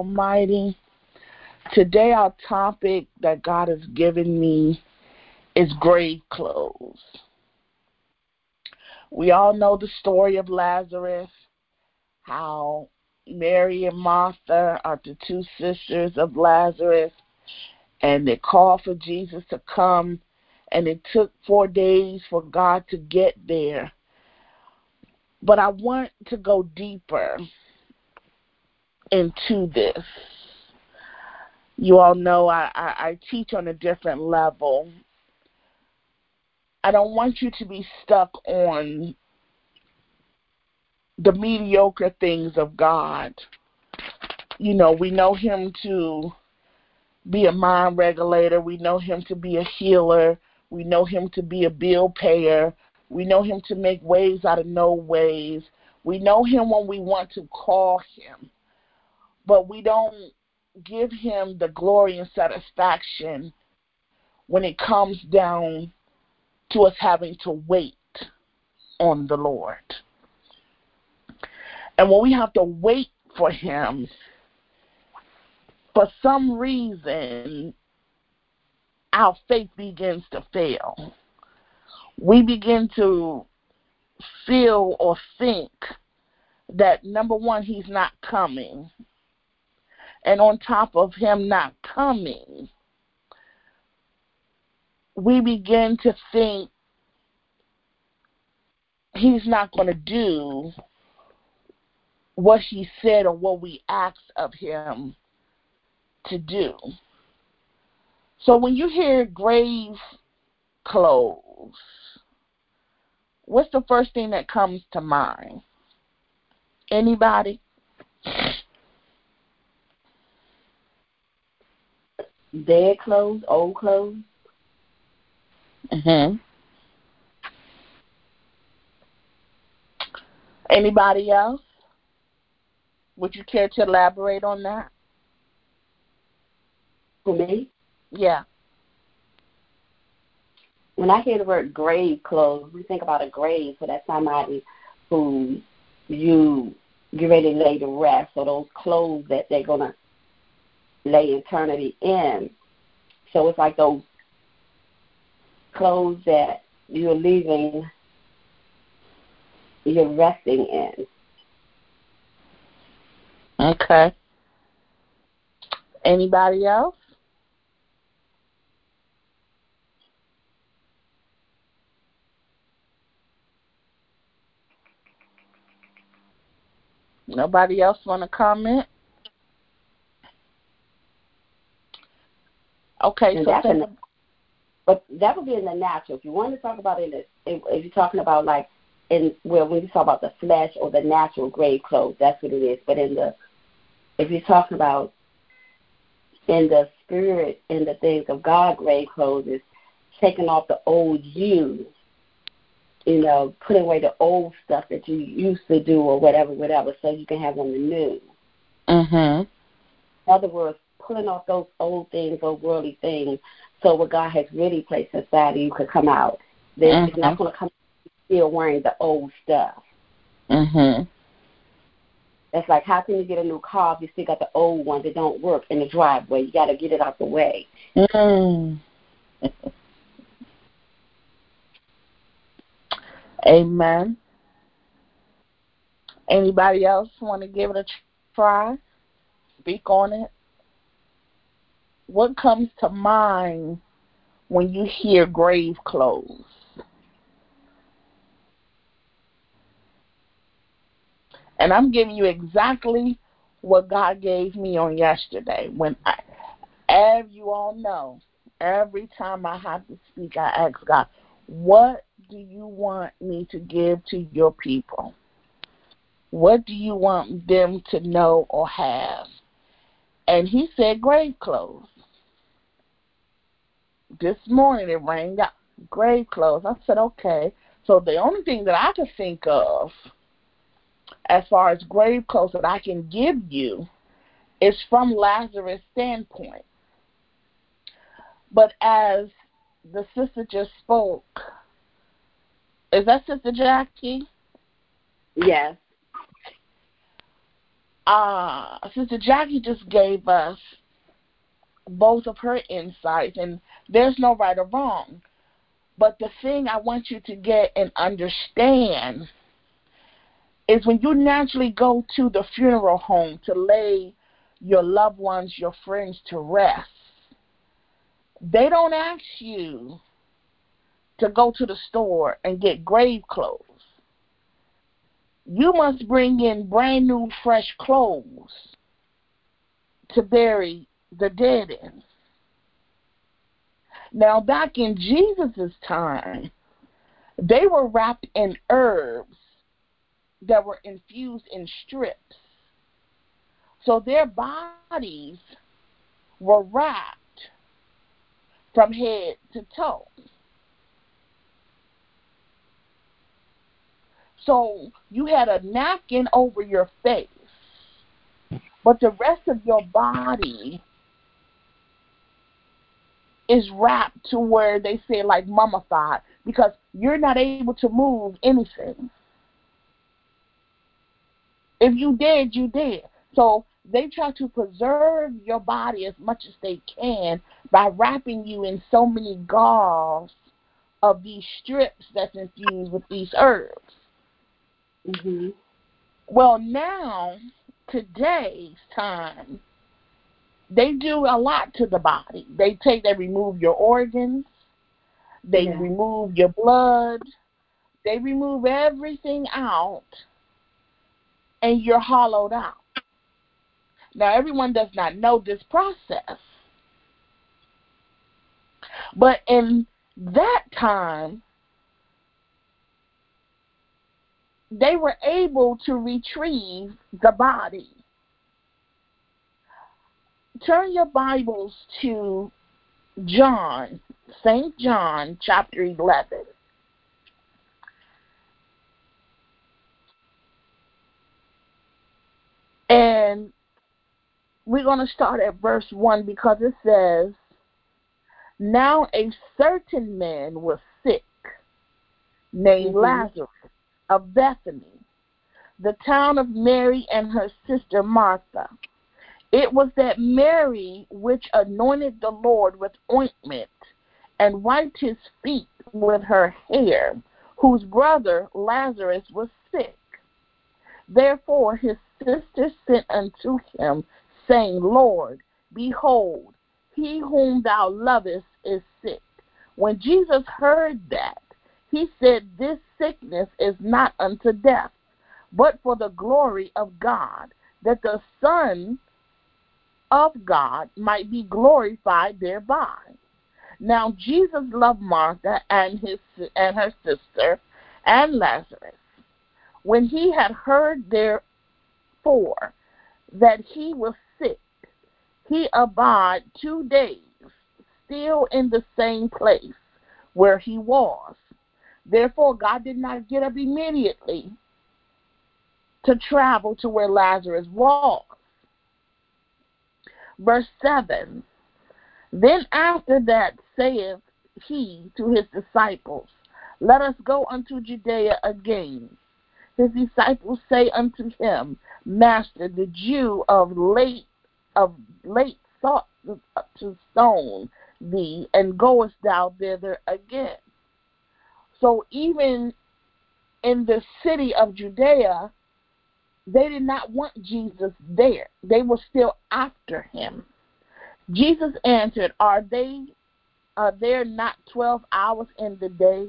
Almighty. Today, our topic that God has given me is grave clothes. We all know the story of Lazarus, how Mary and Martha are the two sisters of Lazarus, and they called for Jesus to come, and it took four days for God to get there. But I want to go deeper into this. You all know I, I, I teach on a different level. I don't want you to be stuck on the mediocre things of God. You know, we know Him to be a mind regulator, we know Him to be a healer, we know Him to be a bill payer, we know Him to make ways out of no ways. We know Him when we want to call Him, but we don't give Him the glory and satisfaction when it comes down to us having to wait on the Lord. And when we have to wait for Him, for some reason, our faith begins to fail. We begin to feel or think that number one, He's not coming. And on top of Him not coming, we begin to think He's not going to do what He said or what we asked of Him to do. So when you hear grave clothes, what's the first thing that comes to mind? Anybody? Dead clothes, old clothes. Mhm. Anybody else? Would you care to elaborate on that? For me? Yeah. When I hear the word grave clothes, we think about a grave, so that's somebody who you get ready to lay to rest, or those clothes that they're gonna lay eternity in. So it's like those clothes that you're leaving, you're resting in. Okay. Anybody else? Nobody else want to comment? Okay, And so that's but that would be in the natural. If you want to talk about it, if, if you're talking about like in well, when you talk about the flesh or the natural grave clothes, that's what it is. But in the if you're talking about in the spirit, in the things of God, grave clothes is taking off the old you, you know, putting away the old stuff that you used to do or whatever, whatever, so you can have on the new. mhm. In other words, pulling off those old things, those worldly things, so what God has really placed inside of you could come out. Then it's not Mhm. going to come still wearing the old stuff. Mhm. That's like how can you get a new car if you still got the old one that don't work in the driveway? You got to get it out the way. Mm. Amen. Anybody else want to give it a try? Speak on it. What comes to mind when you hear grave clothes? And I'm giving you exactly what God gave me on yesterday. When I, as you all know, every time I have to speak, I ask God, what do you want me to give to your people? What do you want them to know or have? And he said, grave clothes. This morning it rained out. Grave clothes. I said, okay. So the only thing that I could think of as far as grave clothes that I can give you is from Lazarus' standpoint. But as the sister just spoke, is that Sister Jackie? Yes. uh, Sister Jackie just gave us both of her insights, and there's no right or wrong. But the thing I want you to get and understand is when you naturally go to the funeral home to lay your loved ones, your friends to rest, they don't ask you to go to the store and get grave clothes. You must bring in brand new, fresh clothes to bury the dead in. Now, back in Jesus' time, they were wrapped in herbs that were infused in strips. So their bodies were wrapped from head to toe. So you had a napkin over your face, but the rest of your body is wrapped to where they say like mummified because you're not able to move anything. If you did, you did. So they try to preserve your body as much as they can by wrapping you in so many gauze of these strips that's infused with these herbs. Mm-hmm. Well, now, today's time, they do a lot to the body. They take, they remove your organs, they Yeah. remove your blood, they remove everything out, and you're hollowed out. Now, everyone does not know this process. But in that time, they were able to retrieve the body. Turn your Bibles to John, St. John, chapter 11. And we're going to start at verse 1 because it says, Now a certain man was sick, named Mhm. Lazarus of Bethany, the town of Mary and her sister Martha. It was that Mary which anointed the Lord with ointment and wiped his feet with her hair, whose brother Lazarus was sick. Therefore his sister sent unto him, saying, Lord, behold, he whom thou lovest is sick. When Jesus heard that, he said, This sickness is not unto death, but for the glory of God, that the Son of God might be glorified thereby. Now Jesus loved Martha and his and her sister and Lazarus. When he had heard therefore that he was sick, he abode two days still in the same place where he was. Therefore God did not get up immediately to travel to where Lazarus was. Verse 7 Then after that saith he to his disciples, Let us go unto Judea again. His disciples say unto him, Master, the Jew of late of late sought to stone thee, and goest thou thither again? So even in the city of Judea, they did not want Jesus there. They were still after him. Jesus answered, Are they are there not twelve hours in the day?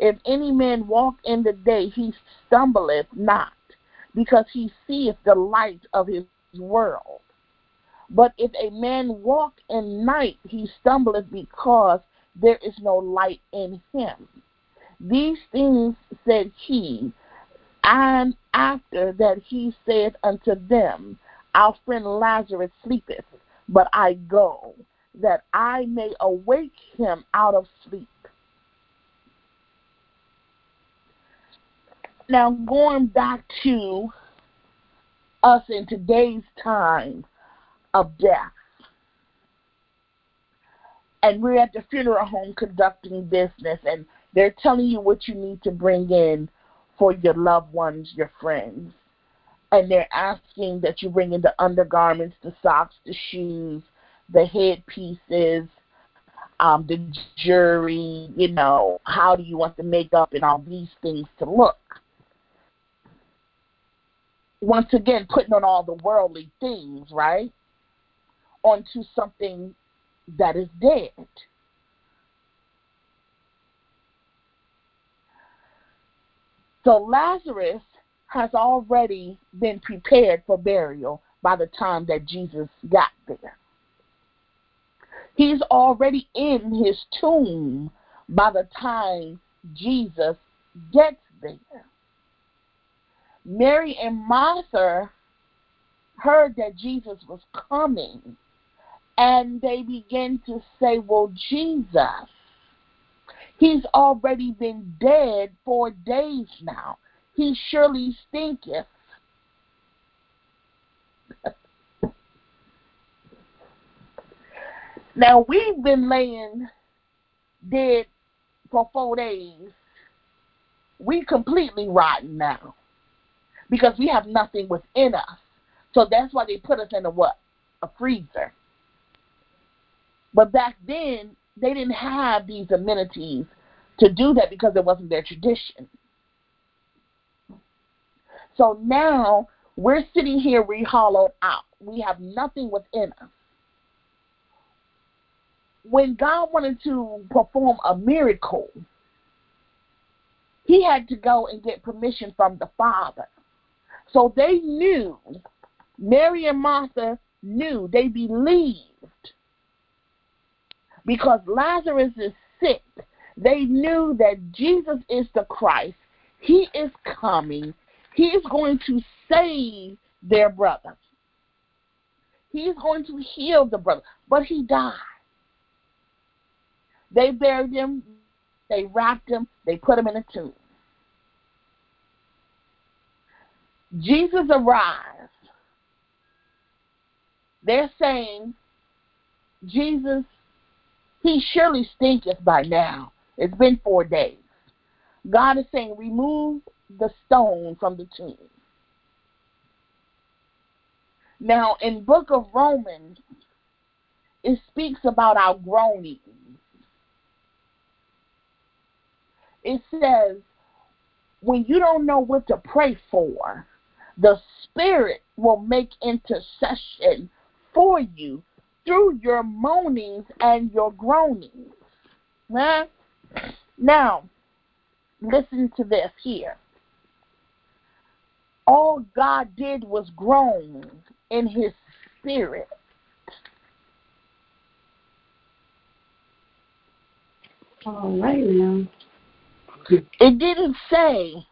If any man walk in the day, he stumbleth not, because he seeth the light of his world. But if a man walk in night, he stumbleth because there is no light in him. These things said he, and after that he said unto them, Our friend Lazarus sleepeth, but I go, that I may awake him out of sleep. Now, going back to us in today's time of death, and we're at the funeral home conducting business, and they're telling you what you need to bring in for your loved ones, your friends. and they're asking that you bring in the undergarments, the socks, the shoes, the headpieces, um, the jewelry, you know, how do you want the makeup and all these things to look? Once again, putting on all the worldly things, right? Onto something that is dead. So Lazarus has already been prepared for burial by the time that Jesus got there. He's already in his tomb by the time Jesus gets there. Mary and Martha heard that Jesus was coming and they began to say, Well, Jesus, he's already been dead for days now. He surely stinketh. now, we've been laying dead for four days. We completely rotten now because we have nothing within us. So that's why they put us in a what? A freezer. But back then, they didn't have these amenities to do that because it wasn't their tradition. So now we're sitting here, we hollowed out. We have nothing within us. When God wanted to perform a miracle, he had to go and get permission from the Father. So they knew, Mary and Martha knew, they believed because Lazarus is sick. They knew that Jesus is the Christ. He is coming. He is going to save their brother. He is going to heal the brother. But he died. They buried him. They wrapped him. They put him in a tomb. Jesus arrives. They're saying, Jesus he surely stinketh by now. It's been four days. God is saying, remove the stone from the tomb. Now, in book of Romans, it speaks about our groanings. It says, when you don't know what to pray for, the Spirit will make intercession for you through your moanings and your groanings. Now, listen to this here. All God did was groan in his spirit. All right now. It didn't say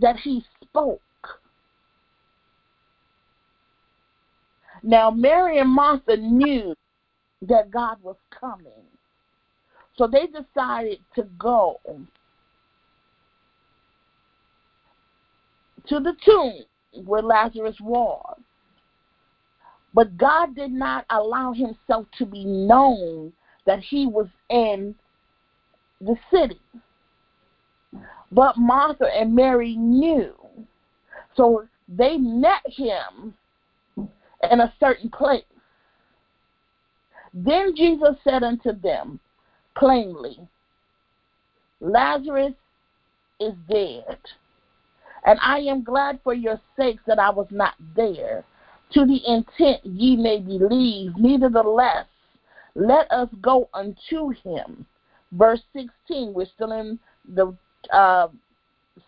that he spoke. Now, Mary and Martha knew that God was coming. So they decided to go to the tomb where Lazarus was. But God did not allow himself to be known that he was in the city. But Martha and Mary knew. So they met him in a certain place. Then Jesus said unto them plainly, Lazarus is dead, and I am glad for your sakes that I was not there, to the intent ye may believe. Nevertheless, let us go unto him. Verse 16, we're still in the uh,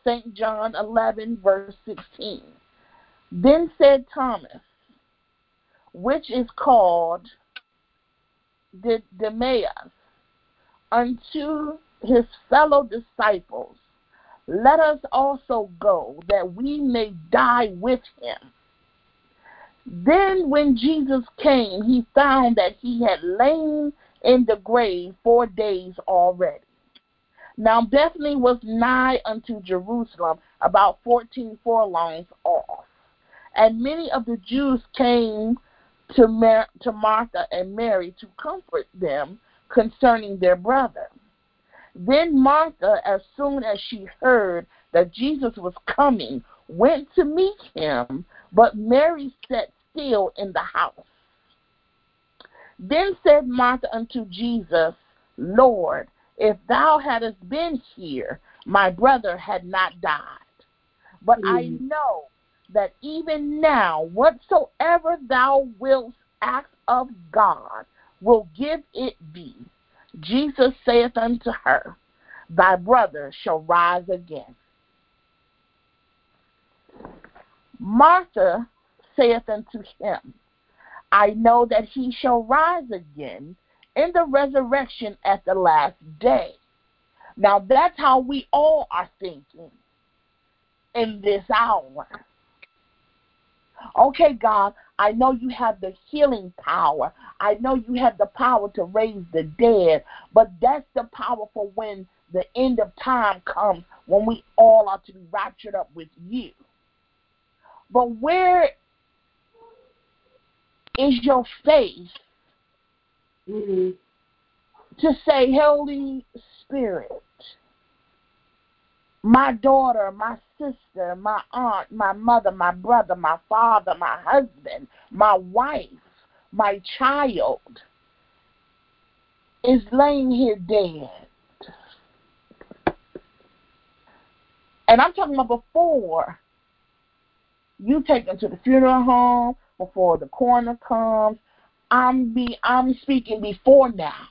St. John 11, verse 16. Then said Thomas, which is called the Didymus, unto his fellow disciples, Let us also go, that we may die with him. Then, when Jesus came, he found that he had lain in the grave four days already. Now, Bethany was nigh unto Jerusalem, about fourteen furlongs off. And many of the Jews came to, Mar- to Martha and Mary to comfort them concerning their brother. Then Martha, as soon as she heard that Jesus was coming, went to meet him, but Mary sat still in the house. Then said Martha unto Jesus, Lord, if thou hadst been here, my brother had not died. But mm. I know that even now, whatsoever thou wilt ask of God will give it thee. Jesus saith unto her, Thy brother shall rise again. Martha saith unto him, I know that he shall rise again in the resurrection at the last day. Now that's how we all are thinking in this hour. Okay, God, I know you have the healing power. I know you have the power to raise the dead, but that's the power for when the end of time comes, when we all are to be raptured up with you. But where is your faith mm-hmm. to say, Holy Spirit, my daughter, my sister, my aunt, my mother, my brother, my father, my husband, my wife, my child is laying here dead. And I'm talking about before you take them to the funeral home, before the coroner comes. I'm be I'm speaking before now.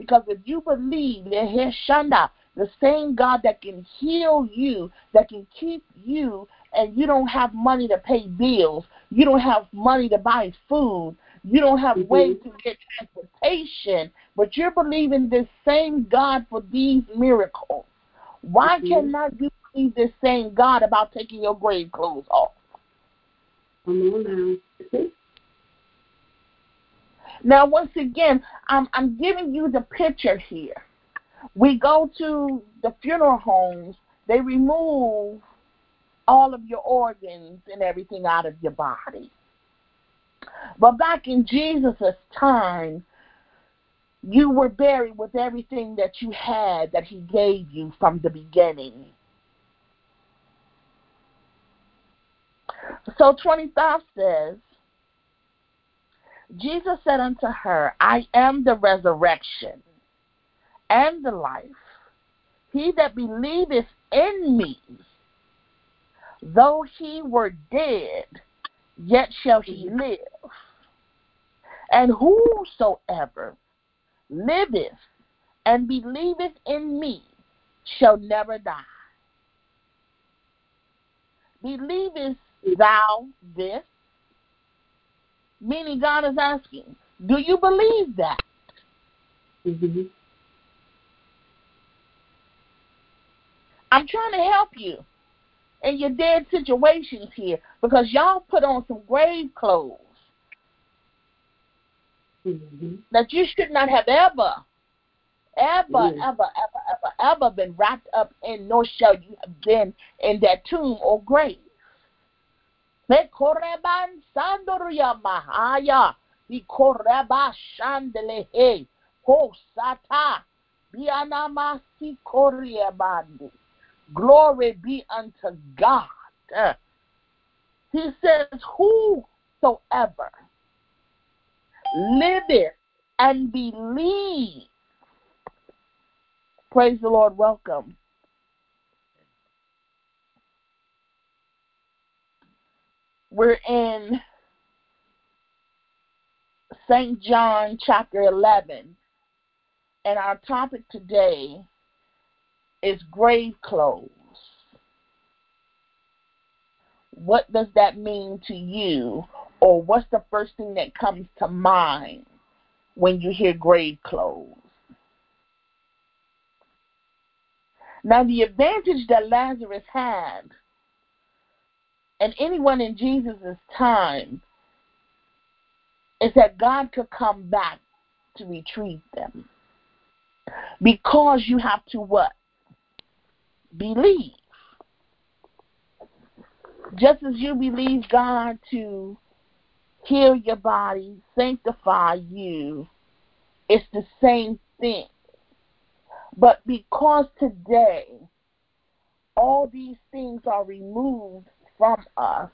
Because if you believe the same God that can heal you, that can keep you, and you don't have money to pay bills, you don't have money to buy food, you don't have mm-hmm. ways to get transportation, but you're believing this same God for these miracles. Why mm-hmm. cannot you believe this same God about taking your grave clothes off? Come on now. Now, once again, I'm, I'm giving you the picture here. We go to the funeral homes, they remove all of your organs and everything out of your body. But back in Jesus' time, you were buried with everything that you had that He gave you from the beginning. So 25 says, Jesus said unto her, I am the resurrection and the life. He that believeth in me, though he were dead, yet shall he live. And whosoever liveth and believeth in me shall never die. Believest thou this? Meaning, God is asking, do you believe that? Mm-hmm. I'm trying to help you in your dead situations here because y'all put on some grave clothes mm-hmm. that you should not have ever, ever, mm-hmm. ever, ever, ever, ever been wrapped up in, nor shall you have been in that tomb or grave. Mekoreban sandoria mahaya. Ikoreba shandelehe. Hosata. Bianamasi korebandi. Glory be unto God. He says, Whosoever liveth and believe. Praise the Lord. Welcome. We're in St. John chapter 11, and our topic today is grave clothes. What does that mean to you, or what's the first thing that comes to mind when you hear grave clothes? Now, the advantage that Lazarus had and anyone in Jesus' time is that God could come back to retrieve them. Because you have to what? Believe. Just as you believe God to heal your body, sanctify you, it's the same thing. But because today all these things are removed from us,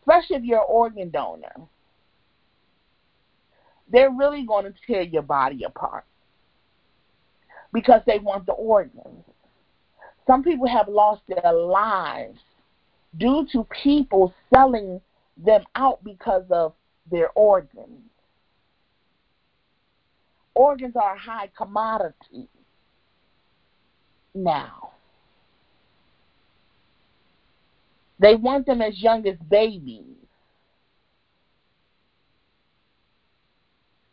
especially if you're an organ donor, they're really going to tear your body apart because they want the organs. Some people have lost their lives due to people selling them out because of their organs. Organs are a high commodity now. They want them as young as babies,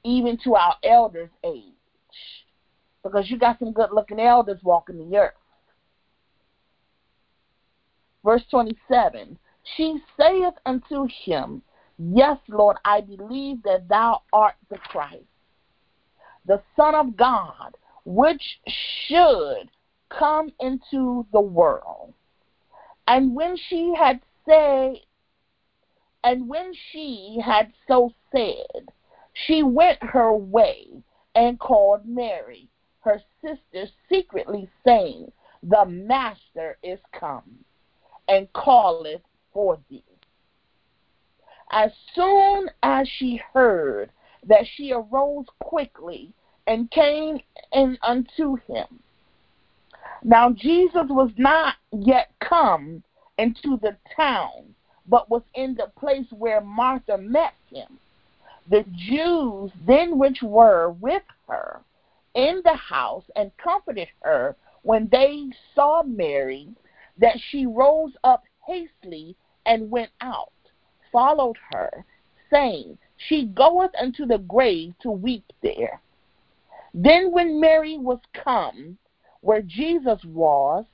even to our elders' age, because you got some good looking elders walking the earth. Verse 27 She saith unto him, Yes, Lord, I believe that thou art the Christ, the Son of God, which should come into the world. And when she had said, and when she had so said, she went her way and called Mary, her sister, secretly, saying, The Master is come, and calleth for thee. As soon as she heard that, she arose quickly and came in unto him. Now Jesus was not yet come into the town, but was in the place where Martha met him. The Jews then which were with her in the house and comforted her when they saw Mary, that she rose up hastily and went out, followed her, saying, She goeth unto the grave to weep there. Then when Mary was come, where Jesus was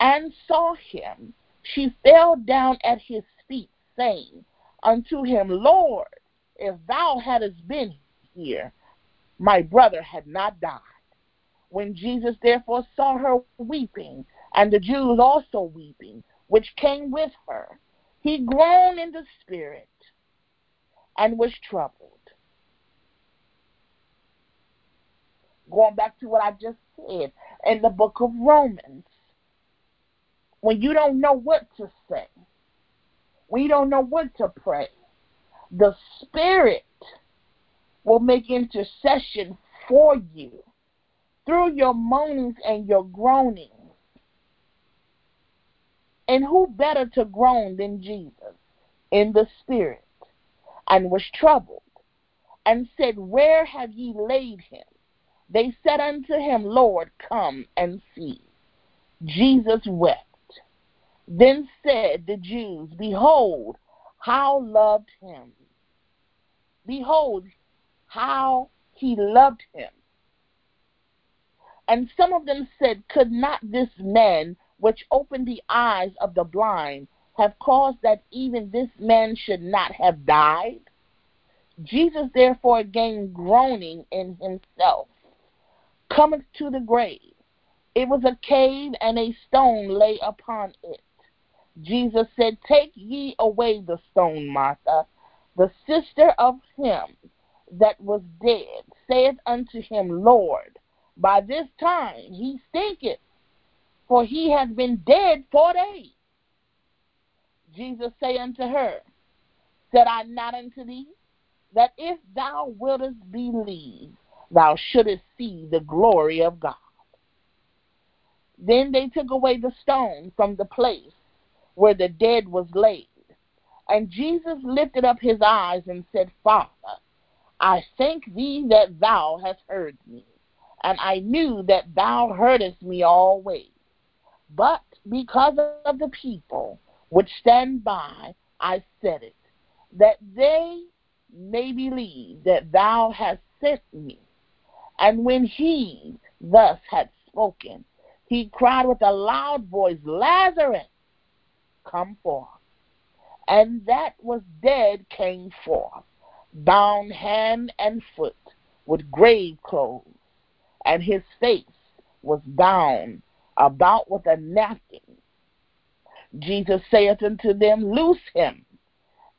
and saw him, she fell down at his feet, saying unto him, Lord, if thou hadst been here, my brother had not died. When Jesus therefore saw her weeping, and the Jews also weeping, which came with her, he groaned in the spirit and was troubled. Going back to what I just said, in the book of Romans. When you don't know what to say, you don't know what to pray, the Spirit will make intercession for you through your moanings and your groanings. And who better to groan than Jesus in the Spirit? And was troubled, and said, Where have ye laid him? They said unto him, Lord, come and see. Jesus wept. Then said the Jews, Behold, how loved him. Behold, how he loved him. And some of them said, Could not this man, which opened the eyes of the blind, have caused that even this man should not have died? Jesus, therefore, again groaning in himself, cometh to the grave. It was a cave, and a stone lay upon it. Jesus said, Take ye away the stone, Martha. The sister of him that was dead saith unto him, Lord, by this time he stinketh, for he has been dead four days. Jesus say unto her, Said I not unto thee, that if thou wouldest believe, thou shouldest see the glory of God. Then they took away the stone from the place where the dead was laid. And Jesus lifted up his eyes and said, Father, I thank thee that thou hast heard me, and I knew that thou heardest me always. But because of the people which stand by, I said it, that they may believe that thou hast sent me. And when he thus had spoken, he cried with a loud voice, Lazarus, come forth. And that was dead came forth, bound hand and foot with grave clothes, and his face was bound about with a napkin. Jesus saith unto them, Loose him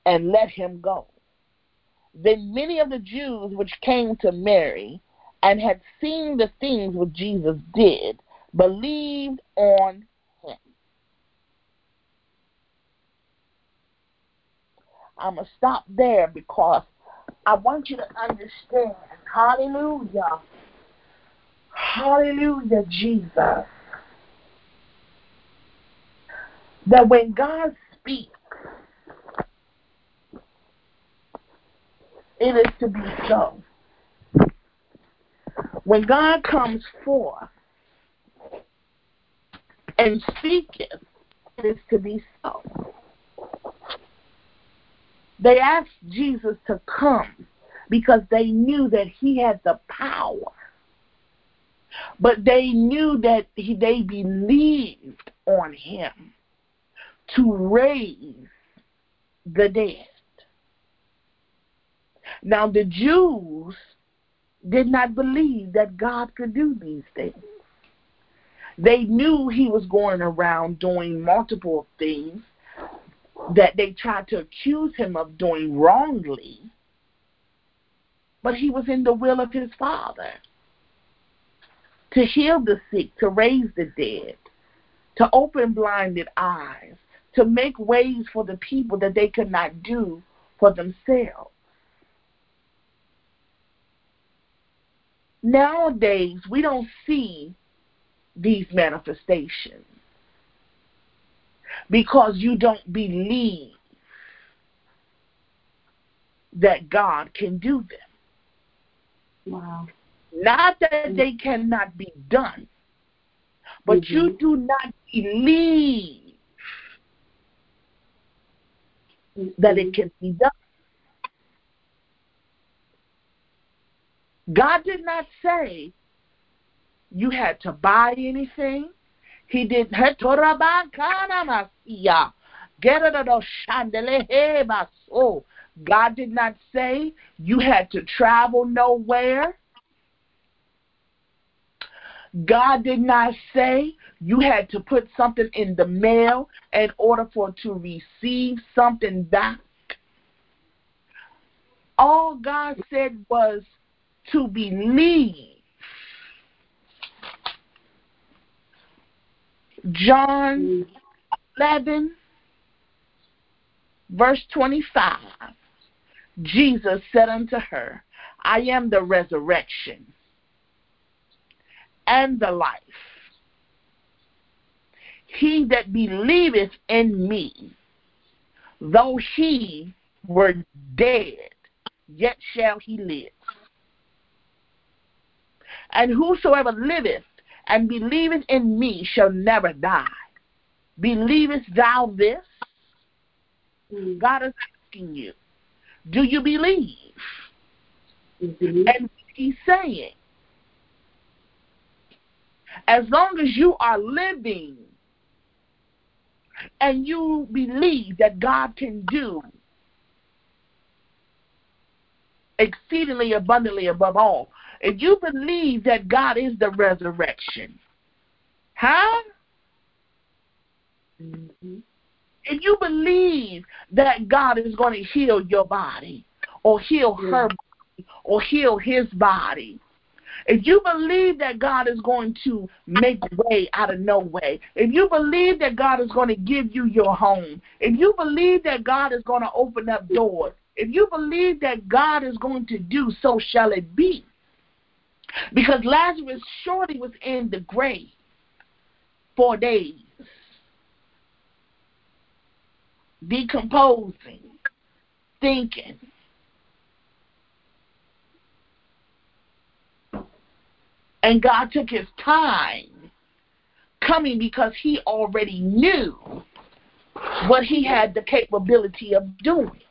and let him go. Then many of the Jews which came to Mary and had seen the things which Jesus did believed on him. I'm going to stop there because I want you to understand. Hallelujah. Hallelujah, Jesus. That when God speaks, it is to be so. When God comes forth and speaketh, it is to be so. They asked Jesus to come because they knew that he had the power. But they knew that he, they believed on him to raise the dead. Now, the Jews did not believe that God could do these things. They knew he was going around doing multiple things that they tried to accuse him of doing wrongly, but he was in the will of his Father to heal the sick, to raise the dead, to open blinded eyes, to make ways for the people that they could not do for themselves. Nowadays, we don't see these manifestations because you don't believe that God can do them. Wow. Not that they cannot be done, but mm-hmm. you do not believe mm-hmm. that it can be done. God did not say you had to buy anything. He did not oh, God did not say you had to travel nowhere. God did not say you had to put something in the mail in order for to receive something back. All God said was to believe. John 11, verse 25. Jesus said unto her, I am the resurrection and the life. He that believeth in me, though he were dead, yet shall he live. And whosoever liveth and believeth in me shall never die. Believest thou this? Mm-hmm. God is asking you, do you believe? Mm-hmm. And he's saying, as long as you are living and you believe that God can do exceedingly abundantly above all, if you believe that God is the resurrection, huh? Mm-hmm. If you believe that God is going to heal your body or heal her body or heal his body, if you believe that God is going to make way out of no way, if you believe that God is going to give you your home, if you believe that God is going to open up doors, if you believe that God is going to do, so shall it be. Because Lazarus surely was in the grave for days, decomposing, thinking. And God took his time coming because he already knew what he had the capability of doing.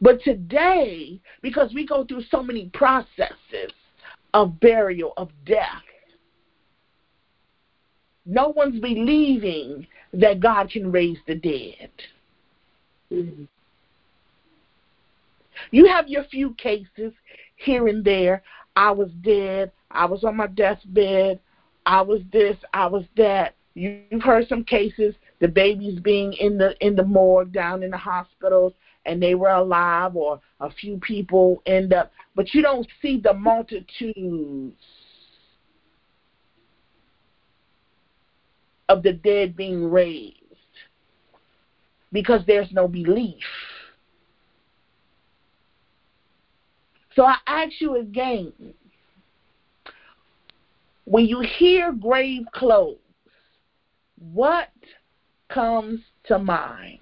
But today, because we go through so many processes of burial, of death, no one's believing that God can raise the dead. Mm-hmm. You have your few cases here and there. I was dead. I was on my deathbed. I was this. I was that. You've heard some cases. The babies being in the in the morgue down in the hospitals and they were alive, or a few people end up, but you don't see the multitudes of the dead being raised because there's no belief. So I ask you again when you hear grave clothes, what comes to mind?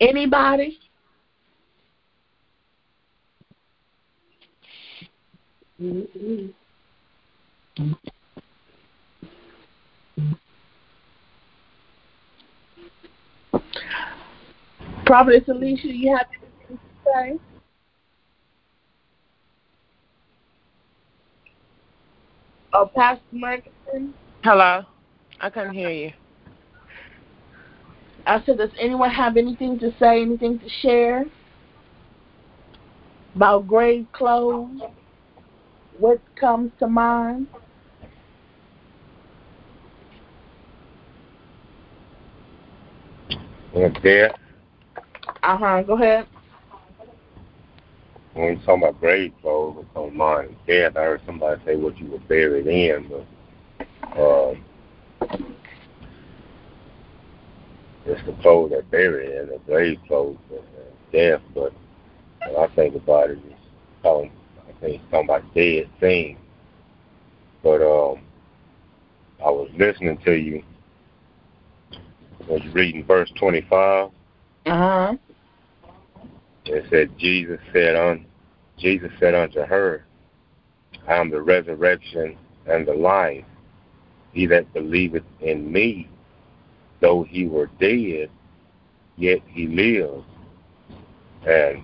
Anybody? Mm-hmm. Prophetess Alicia, you have anything to say? Oh, Pastor Murchison? Hello? I couldn't hear you. I said, does anyone have anything to say, anything to share about grave clothes? What comes to mind? Death, Uh huh. Go ahead. when we talk about grave clothes, what's on mind is death. I heard somebody say what you were buried in, but um, it's the clothes that buried in, the grave clothes, and, and death. But when I think about it, it's talking, I think it's talking about dead things. But um, I was listening to you when you reading verse 25. Uh huh. It said Jesus said un Jesus said unto her, I am the resurrection and the life. He that believeth in me, though he were dead, yet he lives. And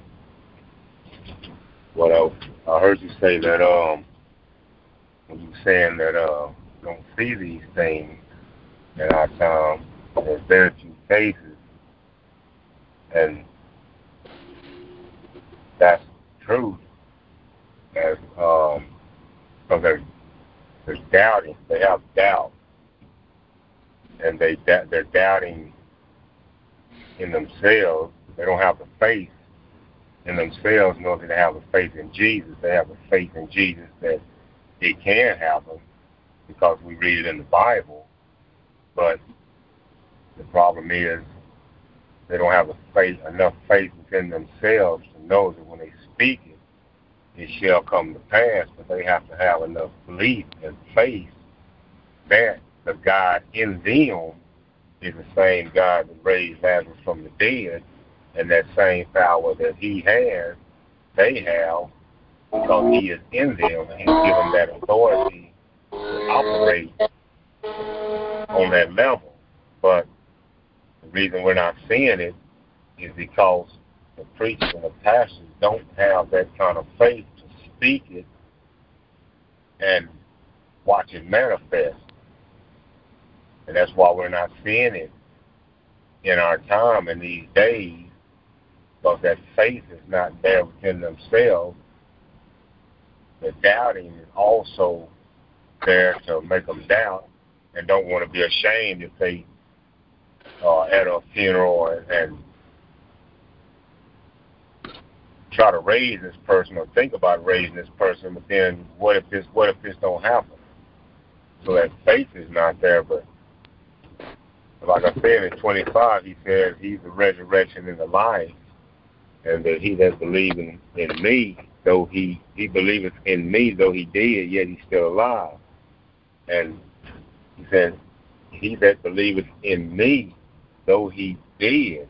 what I, I heard you say that um when you saying that uh don't see these things in our time, there's very few cases and that's true. As um, so they're they're doubting. They have doubt, and they they're doubting in themselves. They don't have the faith in themselves, nor do they have the faith in Jesus. They have the faith in Jesus that it can happen because we read it in the Bible. But the problem is they don't have a faith, enough faith within themselves to know that when they speak it, it shall come to pass. But they have to have enough belief and faith that the God in them is the same God that raised Lazarus from the dead, and that same power that He has, they have, because He is in them, and He's given that authority to operate on that level. But the reason we're not seeing it is because the preachers and the pastors don't have that kind of faith to speak it and watch it manifest. And that's why we're not seeing it in our time in these days, because that faith is not there within themselves. The doubting is also there to make them doubt and don't want to be ashamed if they uh, at a funeral and, and try to raise this person or think about raising this person, but then what if this what if this don't happen? So that faith is not there. But like I said in 25, he says he's the resurrection and the life, and that he that believes in, in me, though he he believeth in me, though he dead, yet he's still alive. And he says, he that believeth in me, though he dead,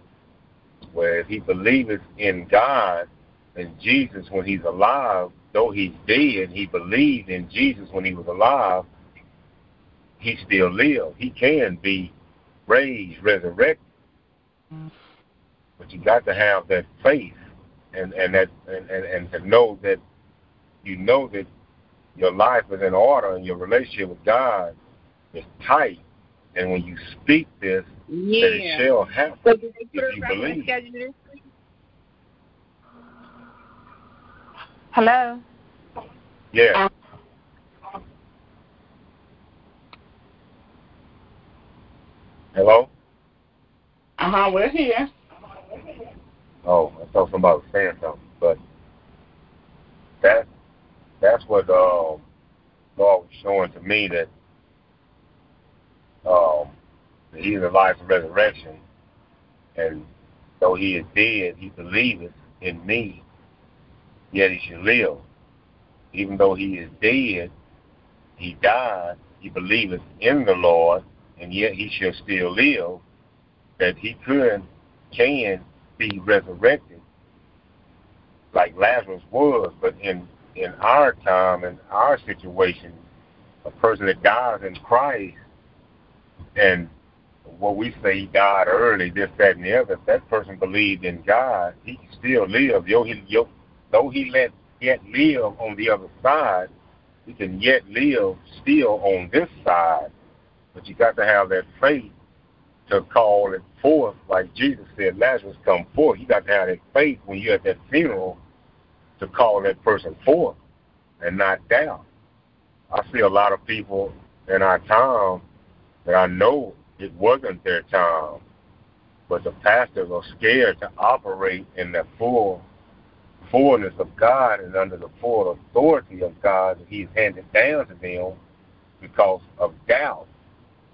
where he believeth in God and Jesus when he's alive, though he's dead, he believed in Jesus when he was alive, he still lives. He can be raised, resurrected. But you got to have that faith and, and that and, and, and to know that you know that your life is in order and your relationship with God is tight. And when you speak this, Yeah. that it shall happen So did they put if you believe. schedule this week? Hello? Yeah. Um, Hello? Uh huh. We're here. Oh, I thought somebody was saying something, but that that's what um, Lord was showing to me that um, that He is the life and resurrection, and though He is dead, He believeth in me, yet He should live. Even though He is dead, He died. He believeth in the Lord, and yet He shall still live. That He could, can be resurrected like Lazarus was, but in in our time, in our situation, a person that dies in Christ and what we say he died early, this, that, and the other, if that person believed in God, he can still live. Though he, though he let yet live on the other side, he can yet live still on this side. But you got to have that faith to call it forth, like Jesus said, Lazarus come forth. You got to have that faith when you're at that funeral to call that person forth and not doubt. I see a lot of people in our town that I know it wasn't their time, but the pastors are scared to operate in the full fullness of God and under the full authority of God that He's handed down to them because of doubt.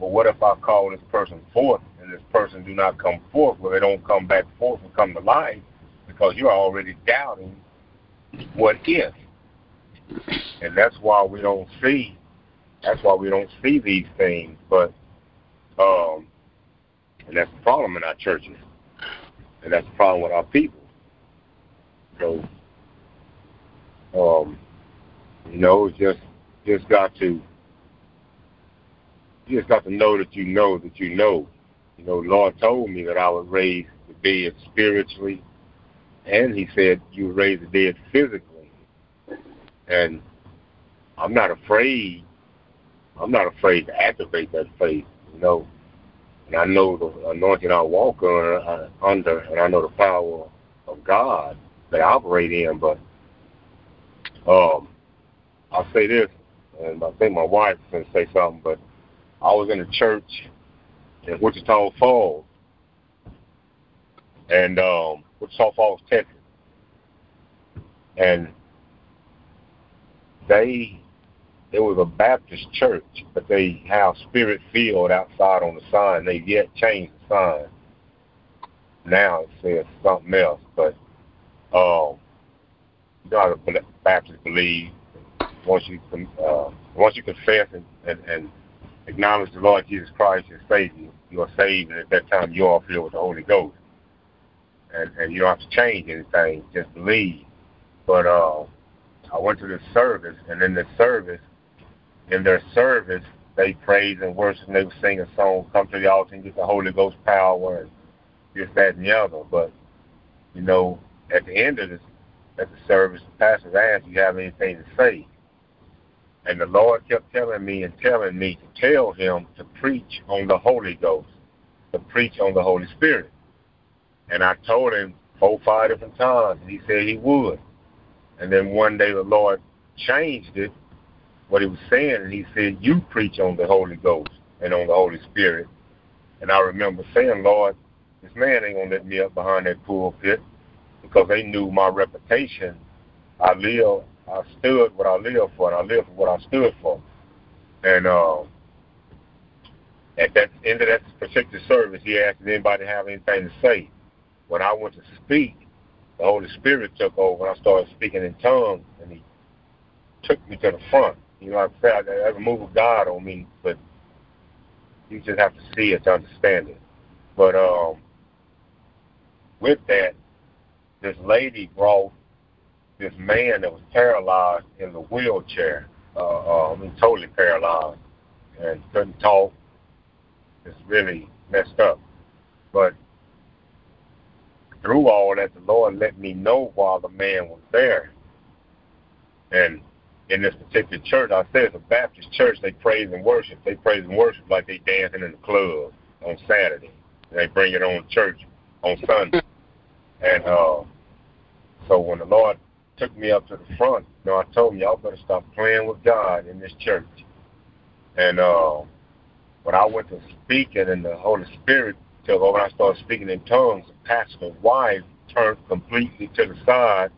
But what if I call this person forth and this person do not come forth? Well, they don't come back forth and come to life because you're already doubting what if. And that's why we don't see that's why we don't see these things. But um and that's the problem in our churches. And that's the problem with our people. So um you know, just just got to you just got to know that you know that you know. You know, Lord told me that I would raise the dead spiritually, and He said you would raise the dead physically. And I'm not afraid. I'm not afraid to activate that faith. You know, and I know the anointing I walk under, uh, under, and I know the power of God that I operate in. But um, I'll say this, and I think my wife can say something, but I was in a church in Wichita Falls, and um, Wichita Falls, Texas, and they it was a Baptist church, but they have Spirit Filled outside on the sign. They yet changed the sign. Now it says something else, but um, you know how the Baptists believe once you uh, once you confess and, and, and acknowledge the Lord Jesus Christ as Savior, you are saved, and at that time you are filled with the Holy Ghost. And, and you don't have to change anything, just believe. But uh, I went to this service, and in this service, in their service, they praise and worship, and they would sing a song, come to the altar and get the Holy Ghost power, and this, that, and the other. But, you know, at the end of this, at the service, the pastor asked, you have anything to say? And the Lord kept telling me and telling me to tell him to preach on the Holy Ghost, to preach on the Holy Spirit. And I told him four, five different times, and he said he would. And then one day the Lord changed it, what he was saying, and he said, You preach on the Holy Ghost and on the Holy Spirit. And I remember saying, Lord, this man ain't gonna let me up behind that pulpit because they knew my reputation. I live I stood what I lived for, and I lived for what I stood for. And uh, at that end of that particular service, he asked if anybody have anything to say. When I went to speak, the Holy Spirit took over, and I started speaking in tongues, and he took me to the front. You know, I said there's a move of God on me, but you just have to see it to understand it. But um, with that, this lady brought this man that was paralyzed in the wheelchair. Uh, uh, I mean, totally paralyzed and couldn't talk. It's really messed up. But through all that, the Lord let me know while the man was there. And in this particular church, I said it's a Baptist church. They praise and worship. They praise and worship like they dancing in the club on Saturday. And they bring it on church on Sunday. And uh, so when the Lord took me up to the front. You know, I told them y'all better stop playing with God in this church. And uh, when I went to speaking and the Holy Spirit took over, I started speaking in tongues. The pastor's wife turned completely to the side,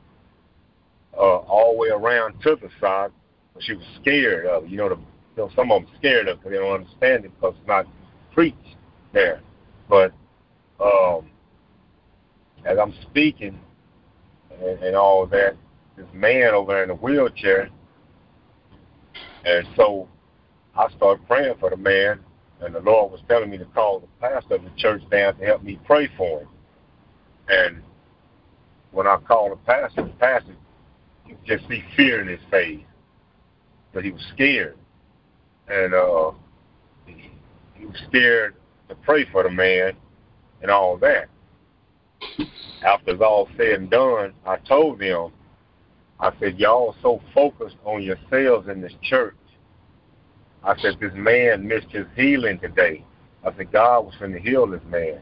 uh, all the way around to the side. She was scared of it. You know, the, you know some of them scared of it because they don't understand it because it's not preached there. But um, as I'm speaking and, and all that, this man over in a wheelchair, and so I started praying for the man, and the Lord was telling me to call the pastor of the church down to help me pray for him. And when I called the pastor, the pastor could just see fear in his face, but he was scared, and uh, he, he was scared to pray for the man and all that. After it's all said and done, I told them, I said, y'all so focused on yourselves in this church. I said, this man missed his healing today. I said, God was going to heal this man.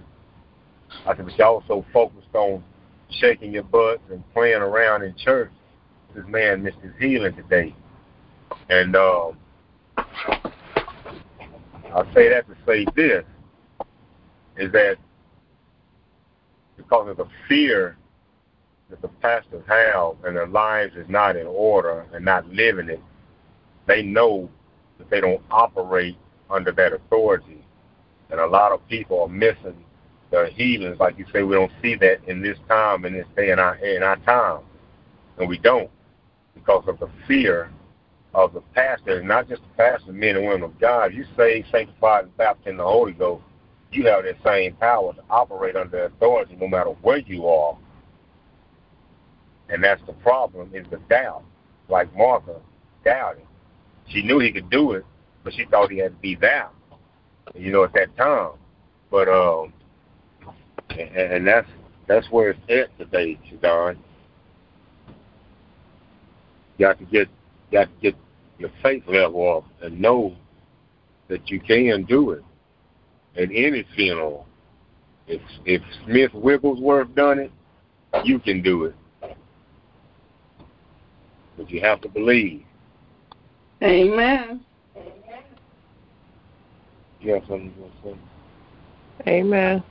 I said, but y'all so focused on shaking your butts and playing around in church. This man missed his healing today. And um, I say that to say this, is that because of the fear that the pastors have and their lives is not in order and not living it, they know that they don't operate under that authority. And a lot of people are missing the healings. Like you say, we don't see that in this time, in this day, in our, in our time. And we don't because of the fear of the pastor, not just the pastor, men and women of God. You say sanctified and baptized in the Holy Ghost, you have that same power to operate under authority no matter where you are. And that's the problem is the doubt. Like Martha doubting. She knew he could do it, but she thought he had to be there. You know, at that time. But um and, and that's that's where it's at today, Shadon. You got to get got to get your faith level up and know that you can do it at any funeral. If if Smith Wigglesworth done it, you can do it. But you have to believe. Amen. You have something you want to say? Amen.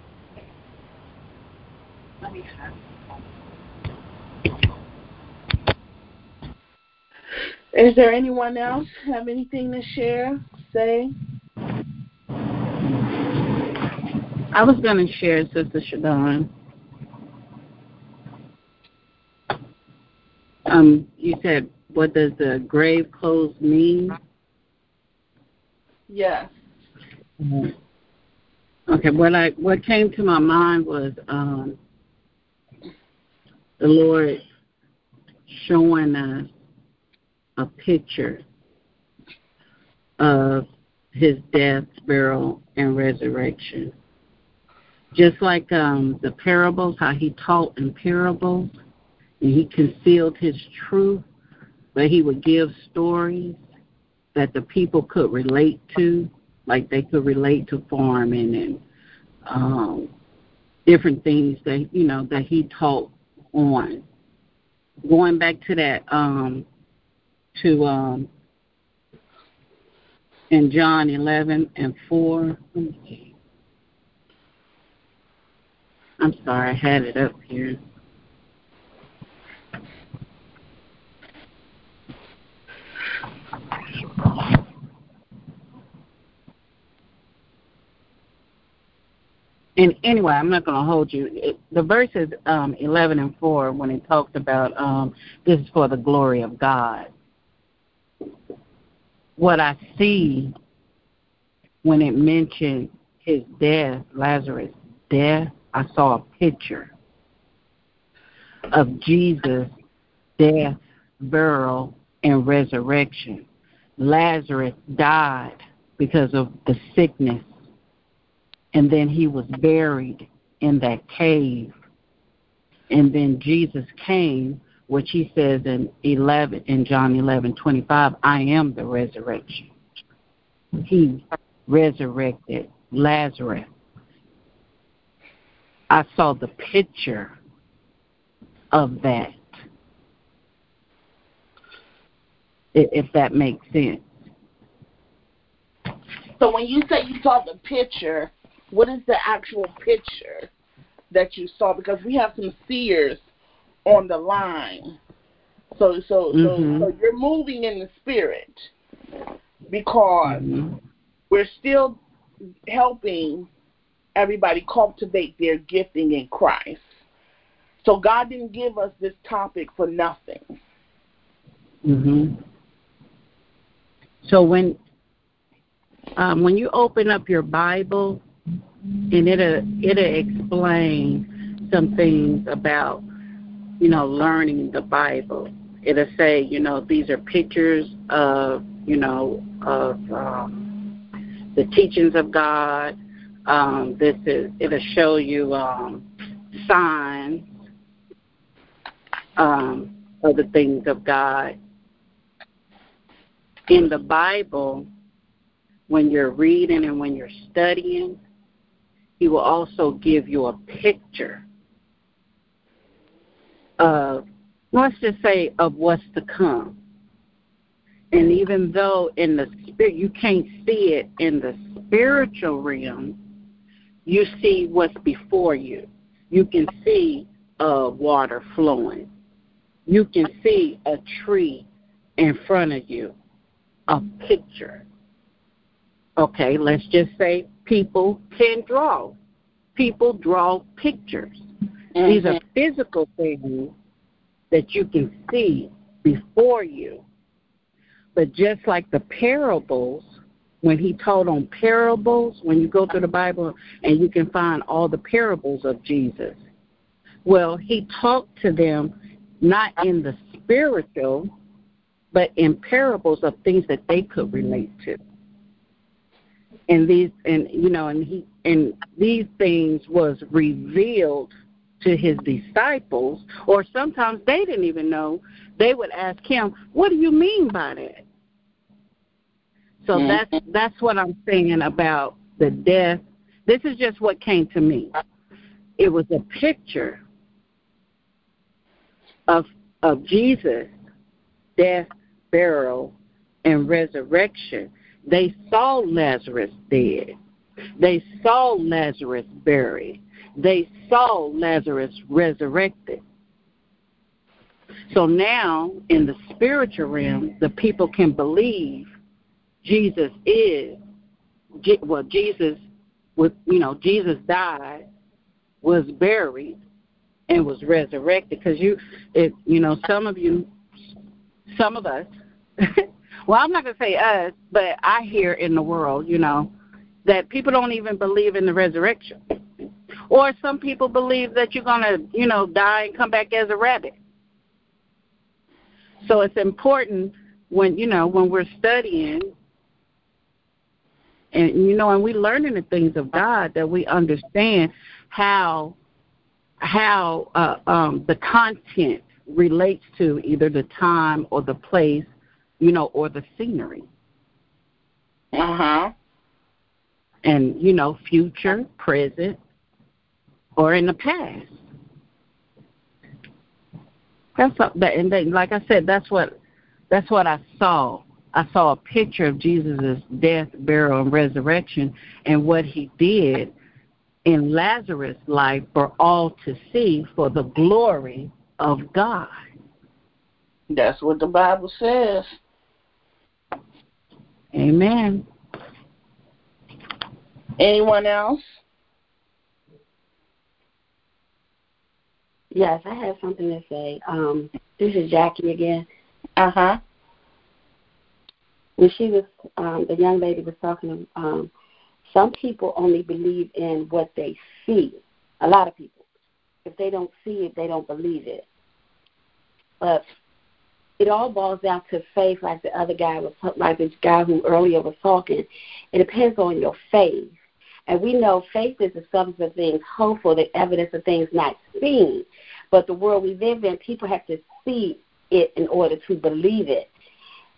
Is there anyone else have anything to share? Say. I was going to share, Sister Shadon. Um, you said, what does the grave clothes mean? Yes. Okay, what I what came to my mind was um, the Lord showing us a picture of his death, burial, and resurrection. Just like um, the parables, how he taught in parables, he concealed his truth, but he would give stories that the people could relate to, like they could relate to farming and um, different things that you know that he taught on. Going back to that, um, to um, in John 11 and 4. Let me see. I'm sorry, I had it up here. And anyway, I'm not going to hold you. It, the verses um, 11 and 4, when it talks about um, this is for the glory of God, what I see when it mentioned his death, Lazarus' death, I saw a picture of Jesus' death, burial, and resurrection. Lazarus died because of the sickness, and then he was buried in that cave. And then Jesus came, which he says in 11 in John 11:25, I am the resurrection. He resurrected Lazarus. I saw the picture of that. If that makes sense. So when you say you saw the picture, what is the actual picture that you saw? Because we have some seers on the line. So so Mhm. so, so you're moving in the spirit because Mhm. we're still helping everybody cultivate their gifting in Christ. So God didn't give us this topic for nothing. hmm So when um, when you open up your Bible, and it'll it'll explain some things about you know learning the Bible. It'll say you know these are pictures of you know of um, the teachings of God. Um, this is it'll show you um, signs um, of the things of God in the Bible, when you're reading and when you're studying, He will also give you a picture of, let's just say, of what's to come. And even though in the spirit you can't see it in the spiritual realm, you see what's before you. You can see uh, water flowing. You can see a tree in front of you a picture. Okay, let's just say people can draw. People draw pictures. These are mm-hmm. physical things that you can see before you. But just like the parables, when he told on parables, when you go through the Bible and you can find all the parables of Jesus, well, he talked to them not in the spiritual, but in parables of things that they could relate to. And these and you know, and he and these things was revealed to his disciples, or sometimes they didn't even know. They would ask him, What do you mean by that? So Mhm. that's that's what I'm saying about the death. This is just what came to me. It was a picture of of Jesus, death, burial, and resurrection. They saw Lazarus dead. They saw Lazarus buried. They saw Lazarus resurrected. So now, in the spiritual realm, the people can believe Jesus is, well, Jesus was, you know, Jesus died, was buried, and was resurrected. Because you, it, you know, some of you, some of us, well, I'm not going to say us, but I hear in the world, you know, that people don't even believe in the resurrection. Or some people believe that you're going to, you know, die and come back as a rabbit. So it's important when, you know, when we're studying and you know, and we learning the things of God that we understand how how uh, um, the content relates to either the time or the place, you know, or the scenery. Uh huh. And you know, future, present, or in the past. That's what, that, and then, like I said, that's what that's what I saw. I saw a picture of Jesus' death, burial, and resurrection, and what he did in Lazarus' life for all to see for the glory of God. That's what the Bible says. Amen. Anyone else? Yes, I have something to say. Um, this is Jackie again. Uh huh. When she was, um, the young lady was talking. Um, some people only believe in what they see. A lot of people, if they don't see it, they don't believe it. But it all boils down to faith, like the other guy was, like the guy who earlier was talking. It depends on your faith. And we know faith is the substance of things hopeful, the evidence of things not seen. But the world we live in, people have to see it in order to believe it.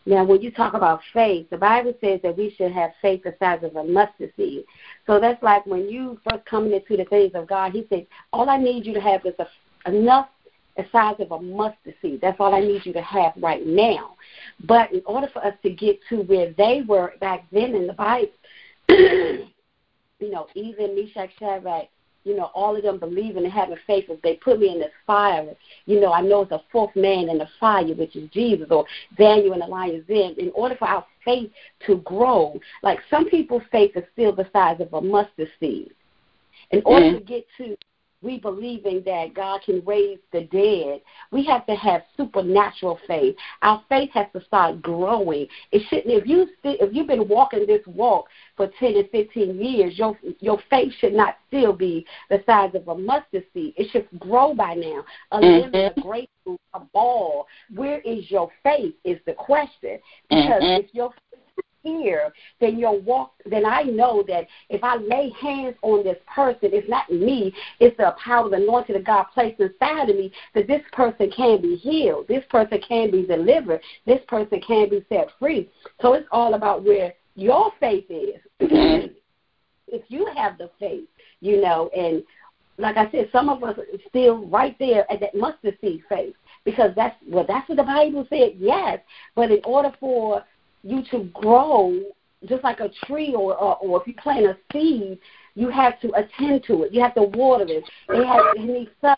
Now, when you talk about faith, the Bible says that we should have faith the size of a mustard seed. So that's like when you first coming into the things of God, He said, all I need you to have is a, enough the size of a mustard seed. That's all I need you to have right now. But in order for us to get to where they were back then in the Bible, you know, even Meshach Shadrach, you know, all of them believing and having faith, if they put me in this fire, you know, I know it's a fourth man in the fire, which is Jesus, or Daniel in the lion's den. In order for our faith to grow, like some people's faith is still the size of a mustard seed. In order mm-hmm. to get to we believing that God can raise the dead, we have to have supernatural faith. Our faith has to start growing. It shouldn't. If you if you've been walking this walk for ten and fifteen years, your your faith should not still be the size of a mustard seed. It should grow by now. A mm-hmm. lemon, a grapefruit, a ball. Where is your faith? Is the question. Because mm-hmm. if your here, then your walk, then I know that if I lay hands on this person, it's not me, it's the power of the anointing that God placed inside of me, that this person can be healed, this person can be delivered, this person can be set free. So it's all about where your faith is. if you have the faith, you know, and like I said, some of us are still right there at that mustard seed faith because that's well, that's what the Bible said. Yes, but in order for you to grow just like a tree or, or, or if you plant a seed, you have to attend to it. You have to water it. It has it needs sun.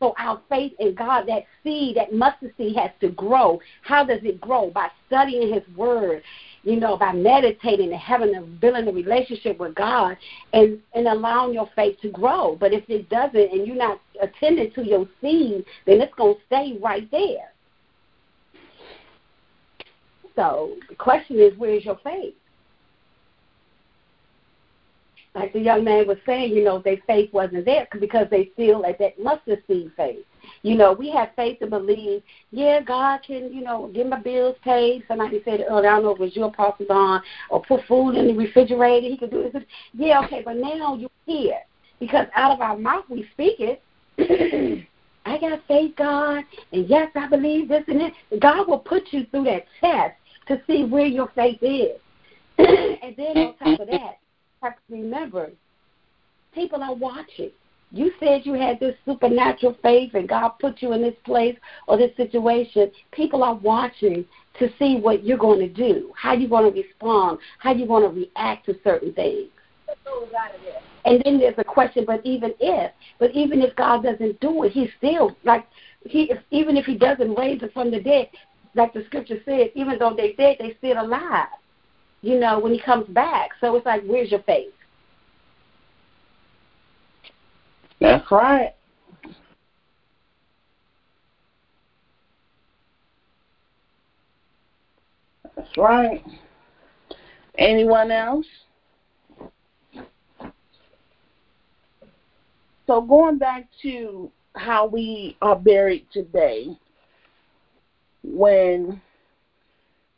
So our faith in God, that seed, that mustard seed has to grow. How does it grow? By studying His Word, you know, by meditating and having a building a relationship with God and, and allowing your faith to grow. But if it doesn't and you're not attending to your seed, then it's gonna stay right there. So the question is, where's your faith? Like the young man was saying, you know, their faith wasn't there because they still at that mustard seed faith. You know, we have faith to believe, yeah, God can, you know, get my bills paid. Somebody said earlier, I don't know if it was your Apostle on, or put food in the refrigerator. He could do this. Yeah, okay, but now you're here because out of our mouth we speak it. I got faith, God, and yes, I believe this and that. God will put you through that test to see where your faith is. and then on top of that, have to remember, people are watching. You said you had this supernatural faith and God put you in this place or this situation. People are watching to see what you're going to do, how you're going to respond, how you're going to react to certain things. And then there's a question, but even if, but even if God doesn't do it, He's still like He, if, even if He doesn't raise it from the dead, like the scripture said, even though they dead, they still alive. You know, when he comes back. So it's like, where's your faith? That's right. That's right. Anyone else? So going back to how we are buried today, when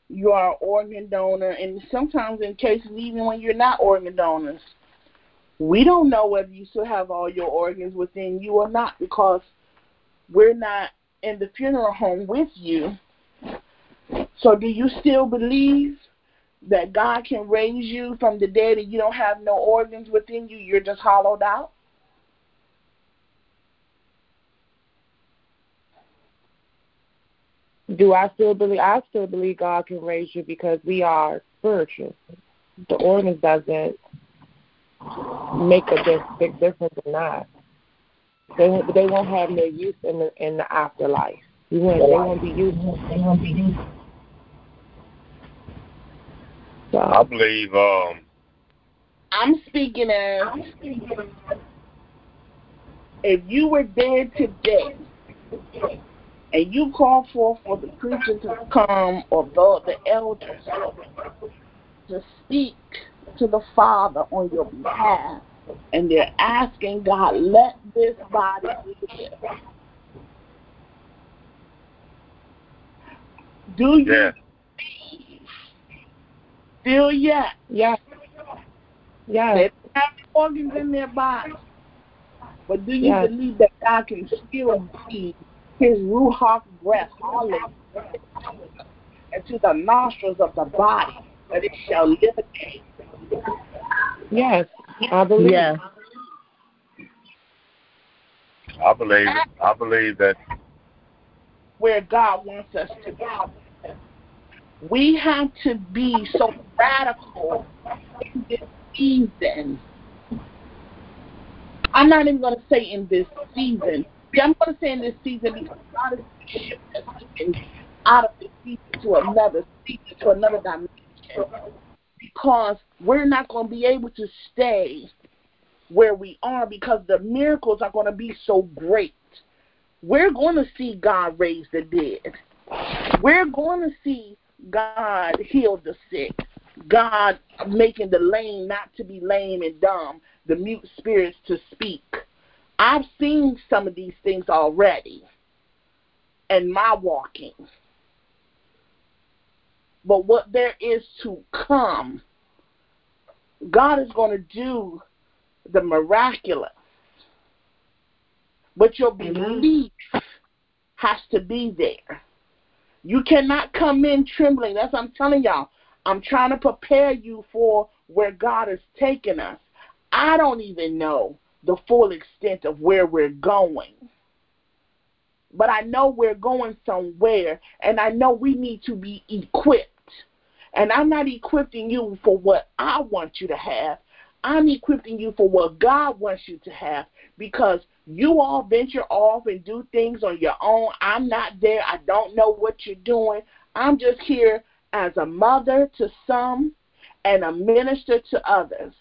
you are an organ donor, and sometimes in cases even when you're not organ donors, we don't know whether you still have all your organs within you or not because we're not in the funeral home with you. So, do you still believe that God can raise you from the dead and you don't have no organs within you? You're just hollowed out? Do I still believe? I still believe God can raise you because we are spiritual. The organs doesn't make a big difference or not. They won't, they won't have no use in the in the afterlife. You won't, they won't be used. They won't be used. So. I believe. um I'm speaking as if you were dead today and you call for for the preacher to come or the, the elders to speak to the Father on your behalf, and they're asking God, let this body live. Do you yeah. still yet? Yeah. Yeah. They have organs in their body. But do you yes. believe that God can still breathe his ruach breath, hallelujah, into the nostrils of the body, that it shall live again. Yes, I believe. Yes. I believe. I believe that where God wants us to go. We have to be so radical in this season, I'm not even going to say in this season. I'm going to say in this season because God is shifting out of this season to another season, to another dimension. Because we're not going to be able to stay where we are because the miracles are going to be so great. We're going to see God raise the dead. We're going to see God heal the sick. God making the lame not to be lame and dumb, the mute spirits to speak. I've seen some of these things already in my walking. But what there is to come, God is going to do the miraculous. But your belief has to be there. You cannot come in trembling. That's what I'm telling y'all. I'm trying to prepare you for where God is taking us. I don't even know the full extent of where we're going. But I know we're going somewhere, and I know we need to be equipped. And I'm not equipping you for what I want you to have. I'm equipping you for what God wants you to have because you all venture off and do things on your own. I'm not there. I don't know what you're doing. I'm just here as a mother to some and a minister to others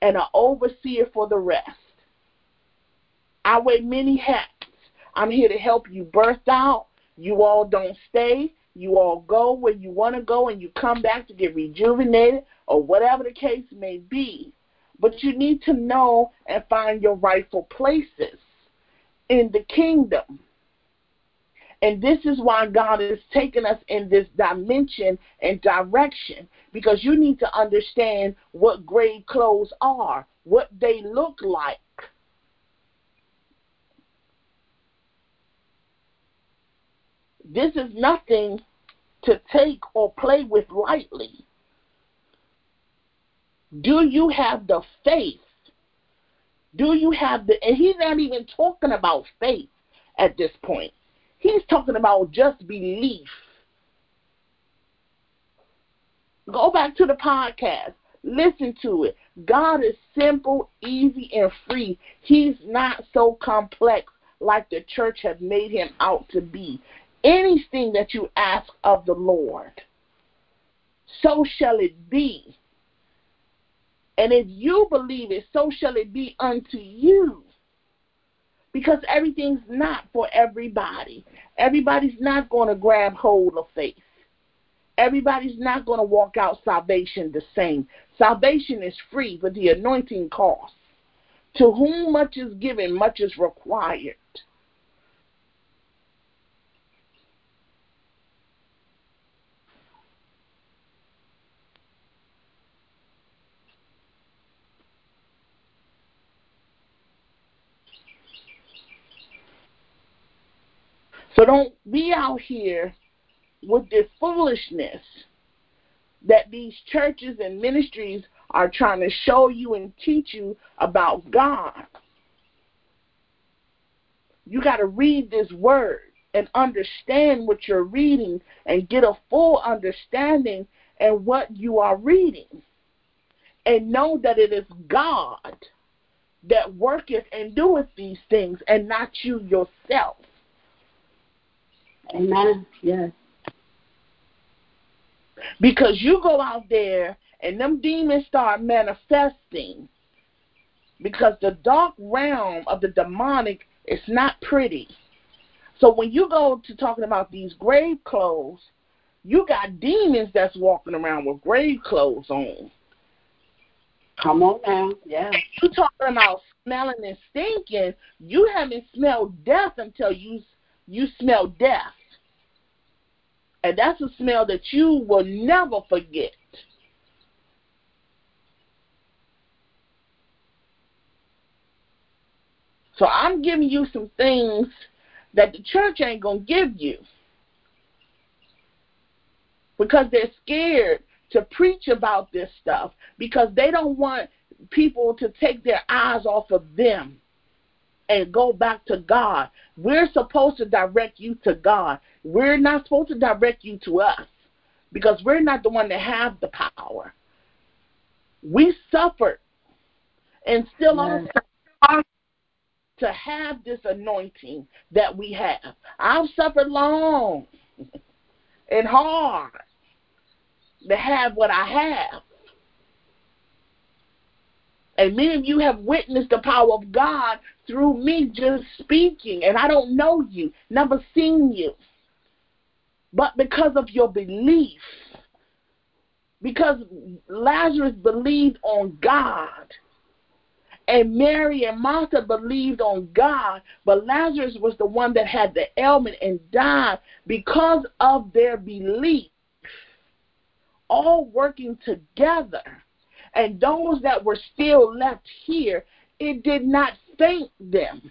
and an overseer for the rest. I wear many hats. I'm here to help you birth out. You all don't stay. You all go where you want to go and you come back to get rejuvenated or whatever the case may be. But you need to know and find your rightful places in the kingdom. And this is why God is taking us in this dimension and direction because you need to understand what grave clothes are, what they look like. This is nothing to take or play with lightly. Do you have the faith? Do you have the, and he's not even talking about faith at this point. He's talking about just belief. Go back to the podcast. Listen to it. God is simple, easy, and free. He's not so complex like the church has made him out to be. Anything that you ask of the Lord, so shall it be. And if you believe it, so shall it be unto you. Because everything's not for everybody. Everybody's not going to grab hold of faith. Everybody's not going to walk out salvation the same. Salvation is free, but the anointing costs. To whom much is given, much is required. So don't be out here with this foolishness that these churches and ministries are trying to show you and teach you about God. You got to read this word and understand what you're reading and get a full understanding and what you are reading. And know that it is God that worketh and doeth these things and not you yourself. Amen. Yes. Because you go out there and them demons start manifesting. Because the dark realm of the demonic is not pretty. So when you go to talking about these grave clothes, you got demons that's walking around with grave clothes on. Come on now. Yeah. You talking about smelling and stinking, you haven't smelled death until you you smell death. And that's a smell that you will never forget. So I'm giving you some things that the church ain't going to give you. Because they're scared to preach about this stuff because they don't want people to take their eyes off of them and go back to God. We're supposed to direct you to God. We're not supposed to direct you to us because we're not the one that have the power. We suffered and still are to have this anointing that we have. I've suffered long and hard to have what I have. And many of you have witnessed the power of God through me just speaking. And I don't know you, never seen you. But because of your belief, because Lazarus believed on God, and Mary and Martha believed on God, but Lazarus was the one that had the ailment and died because of their belief, all working together and those that were still left here, it did not faint them.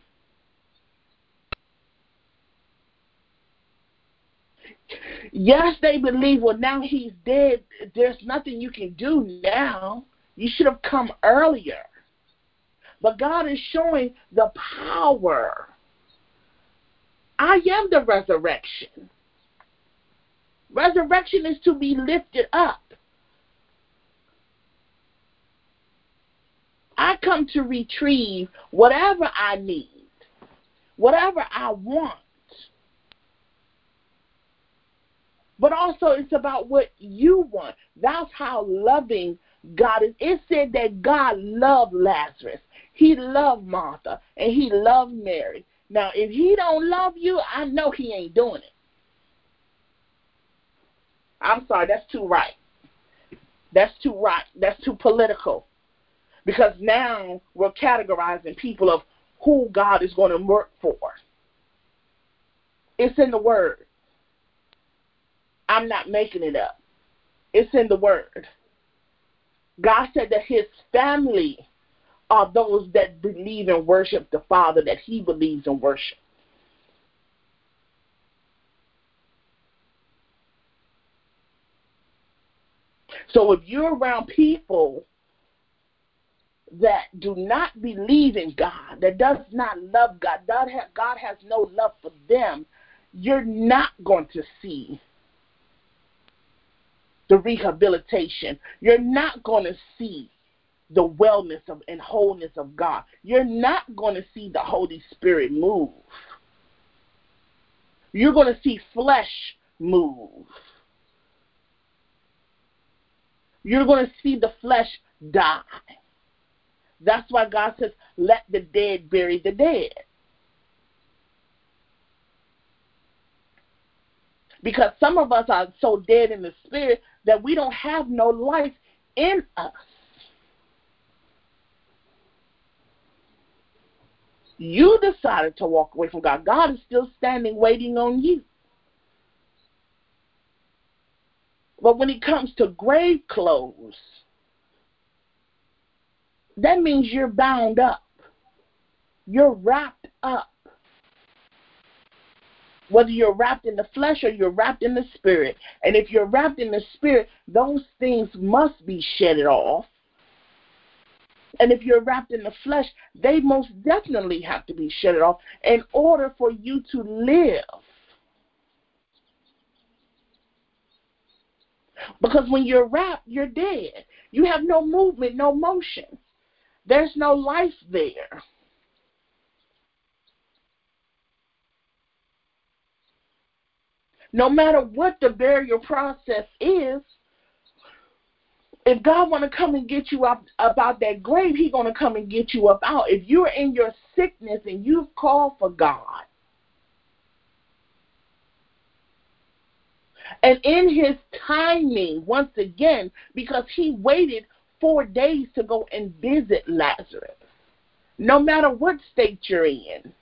Yes, they believe, well, now he's dead. There's nothing you can do now. You should have come earlier. But God is showing the power. I am the resurrection. Resurrection is to be lifted up. I come to retrieve whatever I need, whatever I want. But also, it's about what you want. That's how loving God is. It said that God loved Lazarus, He loved Martha, and He loved Mary. Now, if He don't love you, I know He ain't doing it. I'm sorry, that's too right. That's too right. That's too political because now we're categorizing people of who God is going to work for. It's in the Word. I'm not making it up. It's in the Word. God said that His family are those that believe and worship the Father that He believes and worship. So if you're around people that do not believe in God, that does not love God, God, God has no love for them, you're not going to see the rehabilitation. You're not going to see the wellness of, and wholeness of God. You're not going to see the Holy Spirit move. You're going to see flesh move. You're going to see the flesh die. That's why God says, let the dead bury the dead. Because some of us are so dead in the spirit that we don't have no life in us. You decided to walk away from God. God is still standing waiting on you. But when it comes to grave clothes, that means you're bound up. You're wrapped up. Whether you're wrapped in the flesh or you're wrapped in the spirit. And if you're wrapped in the spirit, those things must be shedded off. And if you're wrapped in the flesh, they most definitely have to be shedded off in order for you to live. Because when you're wrapped, you're dead. You have no movement, no motion. There's no life there. No matter what the burial process is, if God want to come and get you up about that grave, He's going to come and get you up out. If you're in your sickness and you've called for God, and in His timing, once again, because He waited four days to go and visit Lazarus. No matter what state you're in,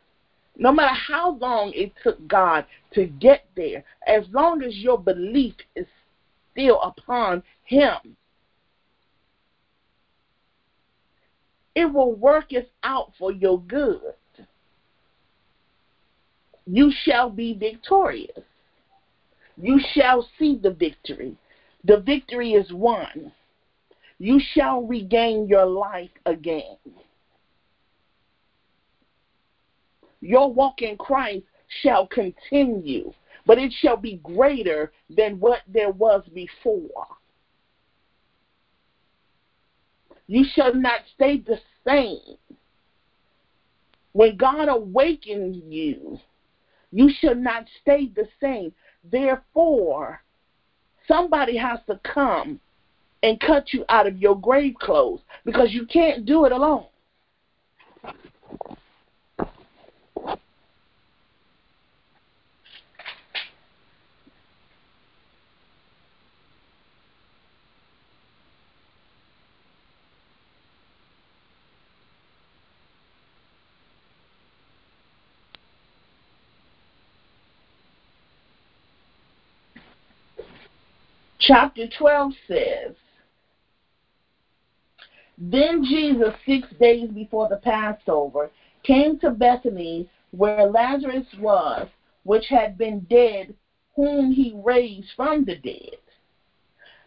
no matter how long it took God to get there, as long as your belief is still upon Him, it will work it out for your good. You shall be victorious. You shall see the victory. The victory is won you shall regain your life again. Your walk in Christ shall continue, but it shall be greater than what there was before. You shall not stay the same. When God awakens you, you shall not stay the same. Therefore, somebody has to come and cut you out of your grave clothes because you can't do it alone. Chapter 12 says, Then Jesus, six days before the Passover, came to Bethany where Lazarus was, which had been dead, whom he raised from the dead.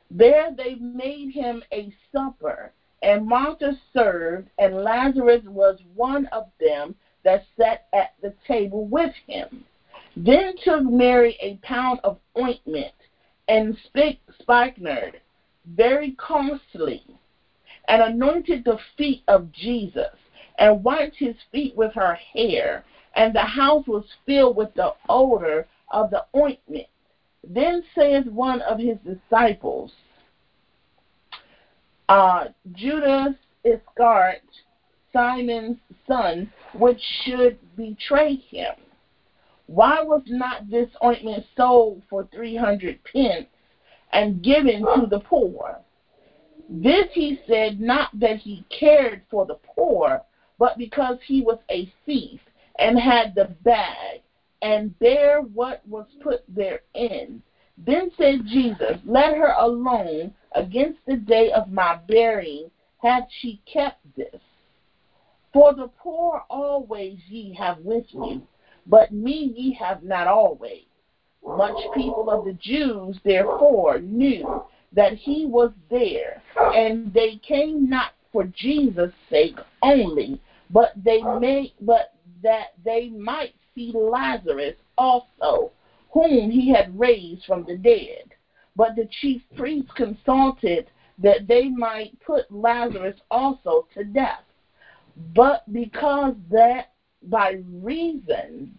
There they made him a supper, and Martha served, and Lazarus was one of them that sat at the table with him. Then took Mary a pound of ointment and spikenard, very costly, and anointed the feet of Jesus, and wiped his feet with her hair, and the house was filled with the odor of the ointment. Then saith one of his disciples, uh, Judas Iscariot, Simon's son, which should betray him. Why was not this ointment sold for three hundred pence and given to the poor? This he said not that he cared for the poor, but because he was a thief and had the bag and bare what was put therein. Then said Jesus, Let her alone against the day of my burying hath she kept this. For the poor always ye have with you, but me ye have not always. Much people of the Jews therefore knew that he was there, and they came not for Jesus' sake only, but they may but that they might see Lazarus also, whom he had raised from the dead. But the chief priests consulted that they might put Lazarus also to death. But because that by reason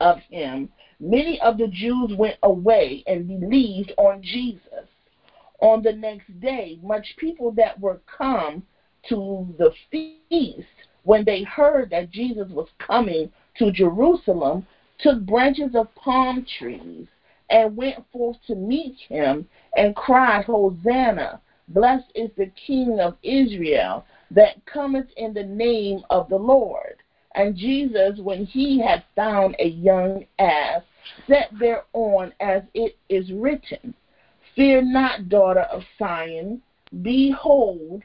of him, many of the Jews went away and believed on Jesus. On the next day, much people that were come to the feast, when they heard that Jesus was coming to Jerusalem, took branches of palm trees and went forth to meet him and cried, Hosanna! Blessed is the King of Israel that cometh in the name of the Lord. And Jesus, when he had found a young ass, sat thereon as it is written, Fear not, daughter of Zion, behold,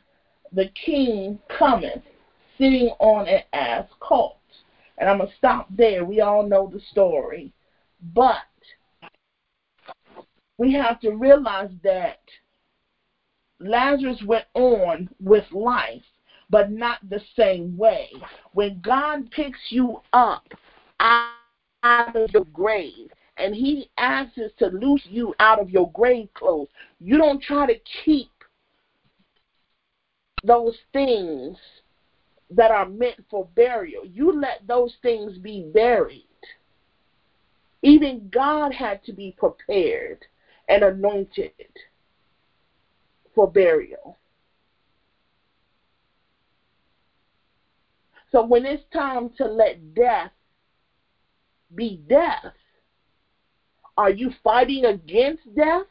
the king cometh, sitting on an ass colt. And I'm going to stop there. We all know the story. But we have to realize that Lazarus went on with life, but not the same way. When God picks you up out of your grave and He asks us to loose you out of your grave clothes, you don't try to keep those things that are meant for burial. You let those things be buried. Even God had to be prepared and anointed for burial. So when it's time to let death be death, are you fighting against death?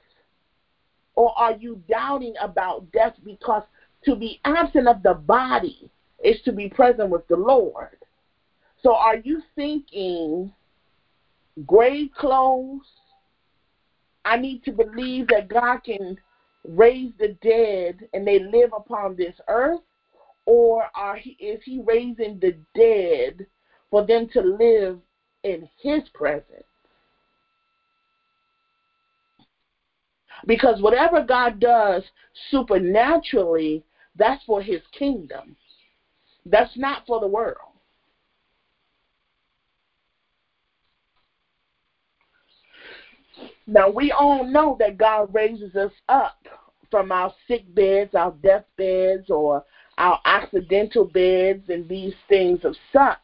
Or are you doubting about death because to be absent of the body is to be present with the Lord? So are you thinking grave clothes? I need to believe that God can raise the dead and they live upon this earth? Or are he, is he raising the dead for them to live in his presence? Because whatever God does supernaturally, that's for his kingdom. That's not for the world. Now, we all know that God raises us up from our sick beds, our death beds, or our accidental beds and these things of such.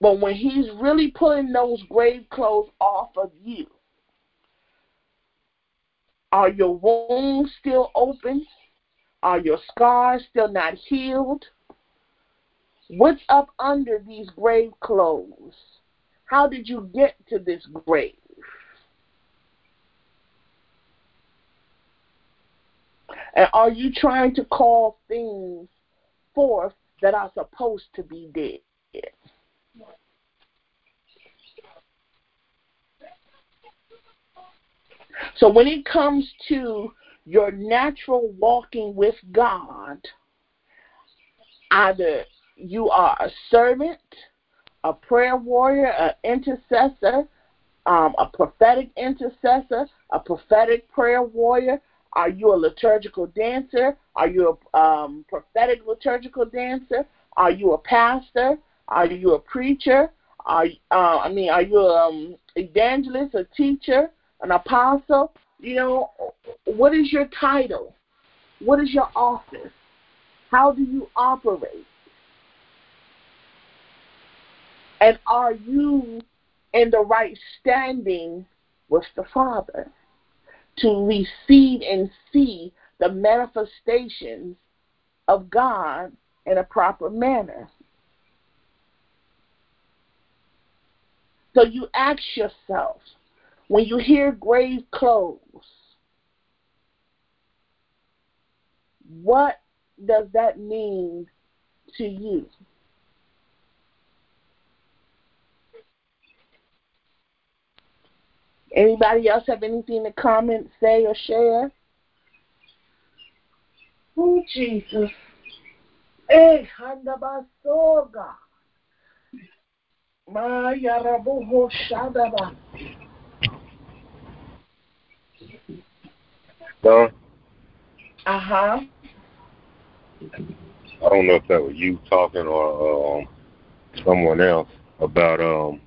But when he's really pulling those grave clothes off of you, are your wounds still open? Are your scars still not healed? What's up under these grave clothes? How did you get to this grave? And are you trying to call things forth that are supposed to be dead? So when it comes to your natural walking with God, either you are a servant, a prayer warrior, an intercessor, um, a prophetic intercessor, a prophetic prayer warrior. Are you a liturgical dancer? Are you a um, prophetic liturgical dancer? Are you a pastor? Are you a preacher? Are uh, I mean, are you um evangelist, a teacher, an apostle? You know, what is your title? What is your office? How do you operate? And are you in the right standing with the Father to receive and see the manifestations of God in a proper manner? So you ask yourself, when you hear grave clothes, what does that mean to you? Anybody else have anything to comment, say, or share? Oh, Jesus. Hey, Handabasoga. Maya Rabuho Shadaba. Don, Uh huh. I don't know if that was you talking or um, someone else about um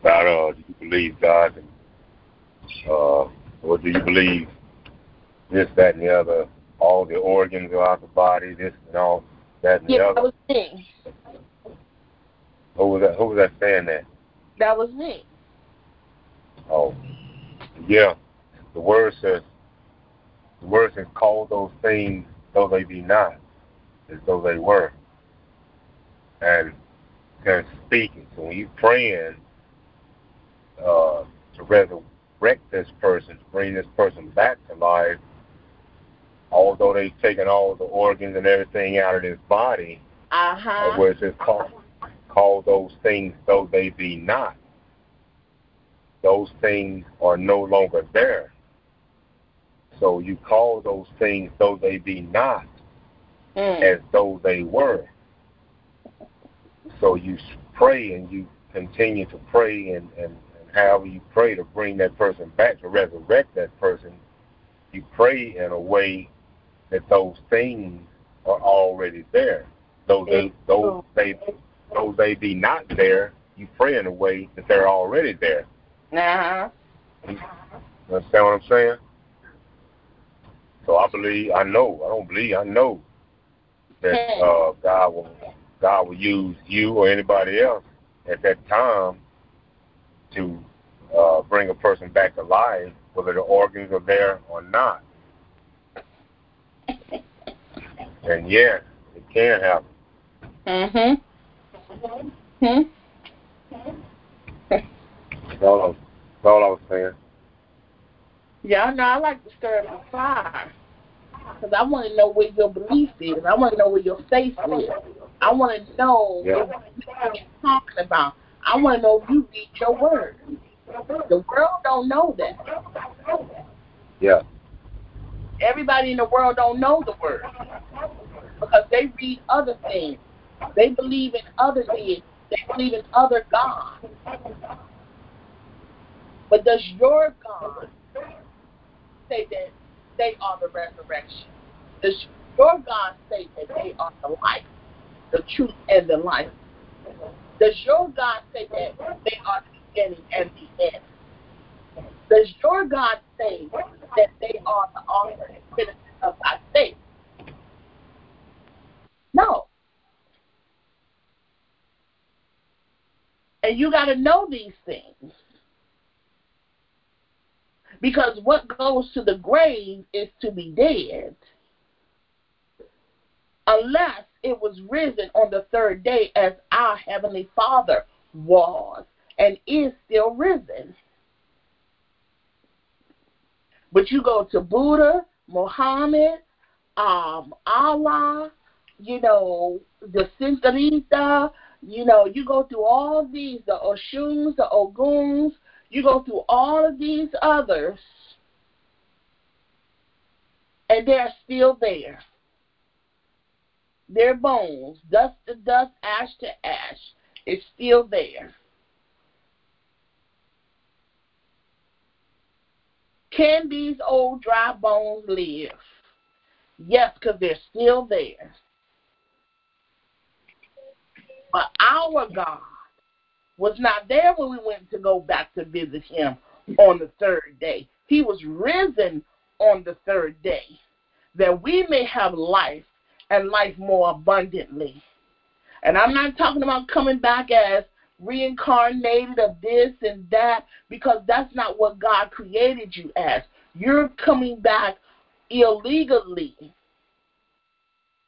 about uh do you believe God and uh or do you believe this, that and the other, all the organs are out the body, this and all that and the Yeah, other. that was me. Who was that who was that saying that? That was me. Oh. Yeah. The word says the word says call those things though they be not, as though they were. And kind of speaking. So when you praying uh, to resurrect this person, to bring this person back to life, although they've taken all the organs and everything out of his body, Uh uh, where it says call, those things though they be not. Those things are no longer there. So you call those things though they be not Mm. as though they were. So you pray and you continue to pray and, and however you pray to bring that person back, to resurrect that person, you pray in a way that those things are already there. Those they, those they those they be not there, you pray in a way that they're already there. Uh huh. You understand what I'm saying? So I believe, I know, I don't believe, I know that uh, God will God will use you or anybody else at that time to uh, bring a person back to life, whether the organs are there or not. And yeah, it can happen. Mhm. Hmm. That's all, I was, that's all I was saying. Yeah, no, I like to stir up the fire because I want to know where your belief is. I want to know where your faith is. I want to know Yeah. what you're talking about. I want to know if you read your word. The world don't know that. Yeah. Everybody in the world don't know the word because they read other things. They believe in other things. They believe in other gods. But does your God say that they are the resurrection? Does your God say that they are the life, the truth, and the life? Does your God say that they are the beginning and the end? Does your God say that they are the author and of thy faith? No. And you got to know these things. Because what goes to the grave is to be dead. Unless it was risen on the third day as our Heavenly Father was and is still risen. But you go to Buddha, Muhammad, um, Allah, you know, the Sintarita, you know, you go through all these, the Oshuns, the Oguns, you go through all of these others, and they're still there. Their bones, dust to dust, ash to ash, is still there. Can these old dry bones live? Yes, because they're still there. But our God was not there when we went to go back to visit him on the third day. He was risen on the third day that we may have life and life more abundantly. And I'm not talking about coming back as reincarnated of this and that because that's not what God created you as. You're coming back illegally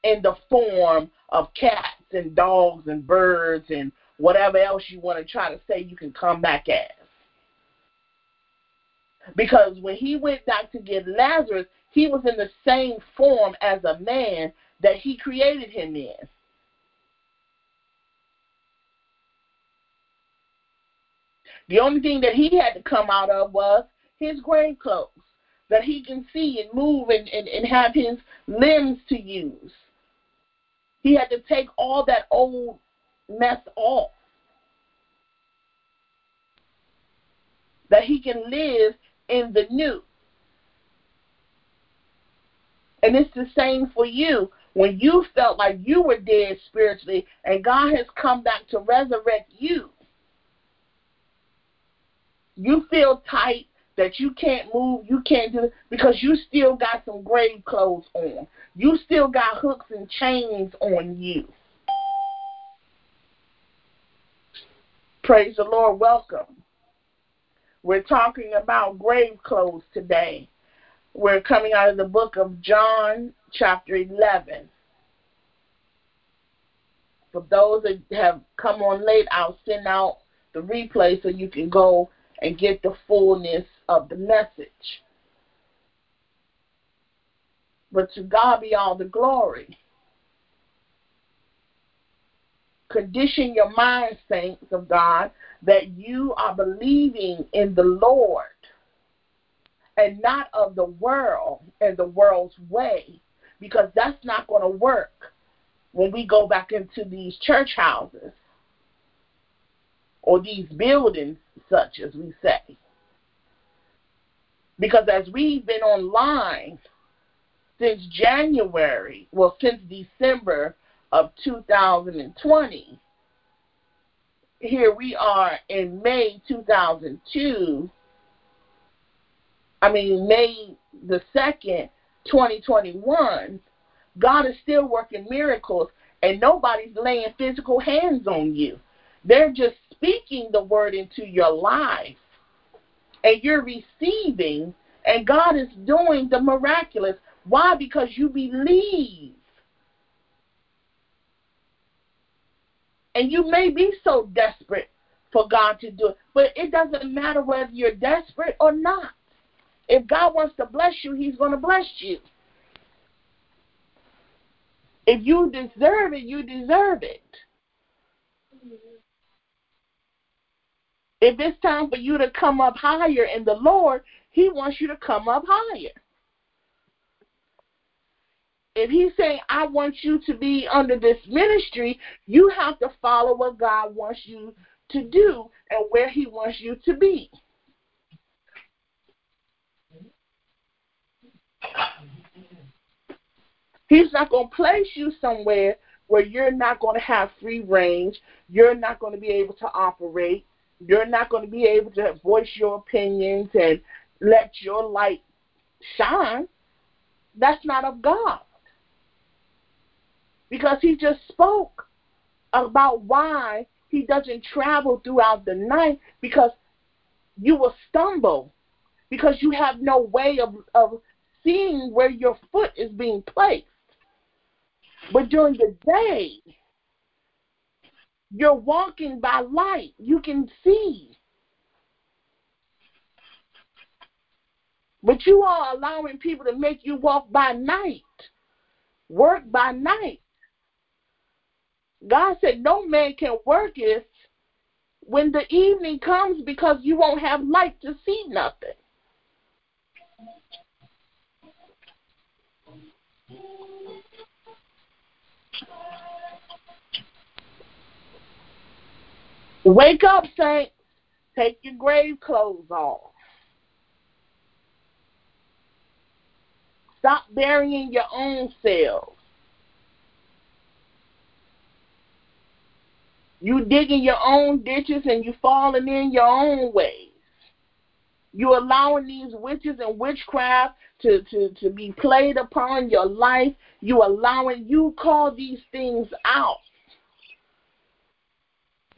in the form of cats and dogs and birds and whatever else you want to try to say you can come back as. Because when he went back to get Lazarus, he was in the same form as a man that he created him in. The only thing that he had to come out of was his grave clothes, that he can see and move and, and, and have his limbs to use. He had to take all that old mess off. That he can live in the new. And it's the same for you. When you felt like you were dead spiritually and God has come back to resurrect you, you feel tight that you can't move, you can't do because you still got some grave clothes on. You still got hooks and chains on you. Praise the Lord. Welcome. We're talking about grave clothes today. We're coming out of the book of John, chapter 11. For those that have come on late, I'll send out the replay so you can go and get the fullness of the message. But to God be all the glory. Condition your mind, saints of God, that you are believing in the Lord and not of the world and the world's way, because that's not going to work when we go back into these church houses or these buildings, such as we say. Because as we've been online since January, well, since December of 2020, here we are in May 2002. I mean, May the 2nd, 2021. God is still working miracles, and nobody's laying physical hands on you. They're just speaking the word into your life, and you're receiving, and God is doing the miraculous. Why? Because you believe. And you may be so desperate for God to do it, but it doesn't matter whether you're desperate or not. If God wants to bless you, He's going to bless you. If you deserve it, you deserve it. If it's time for you to come up higher in the Lord, He wants you to come up higher. If He's saying, I want you to be under this ministry, you have to follow what God wants you to do and where He wants you to be. He's not going to place you somewhere where you're not going to have free range, you're not going to be able to operate, You're not going to be able to voice your opinions and let your light shine. That's not of God. Because he just spoke about why he doesn't travel throughout the night because you will stumble because you have no way of, of seeing where your foot is being placed. But during the day, you're walking by light. You can see. But you are allowing people to make you walk by night, work by night. God said no man can work it when the evening comes because you won't have light to see nothing. Wake up, saints. Take your grave clothes off. Stop burying your own selves. You digging your own ditches and you falling in your own ways. You allowing these witches and witchcraft to, to, to be played upon your life. You allowing you call these things out.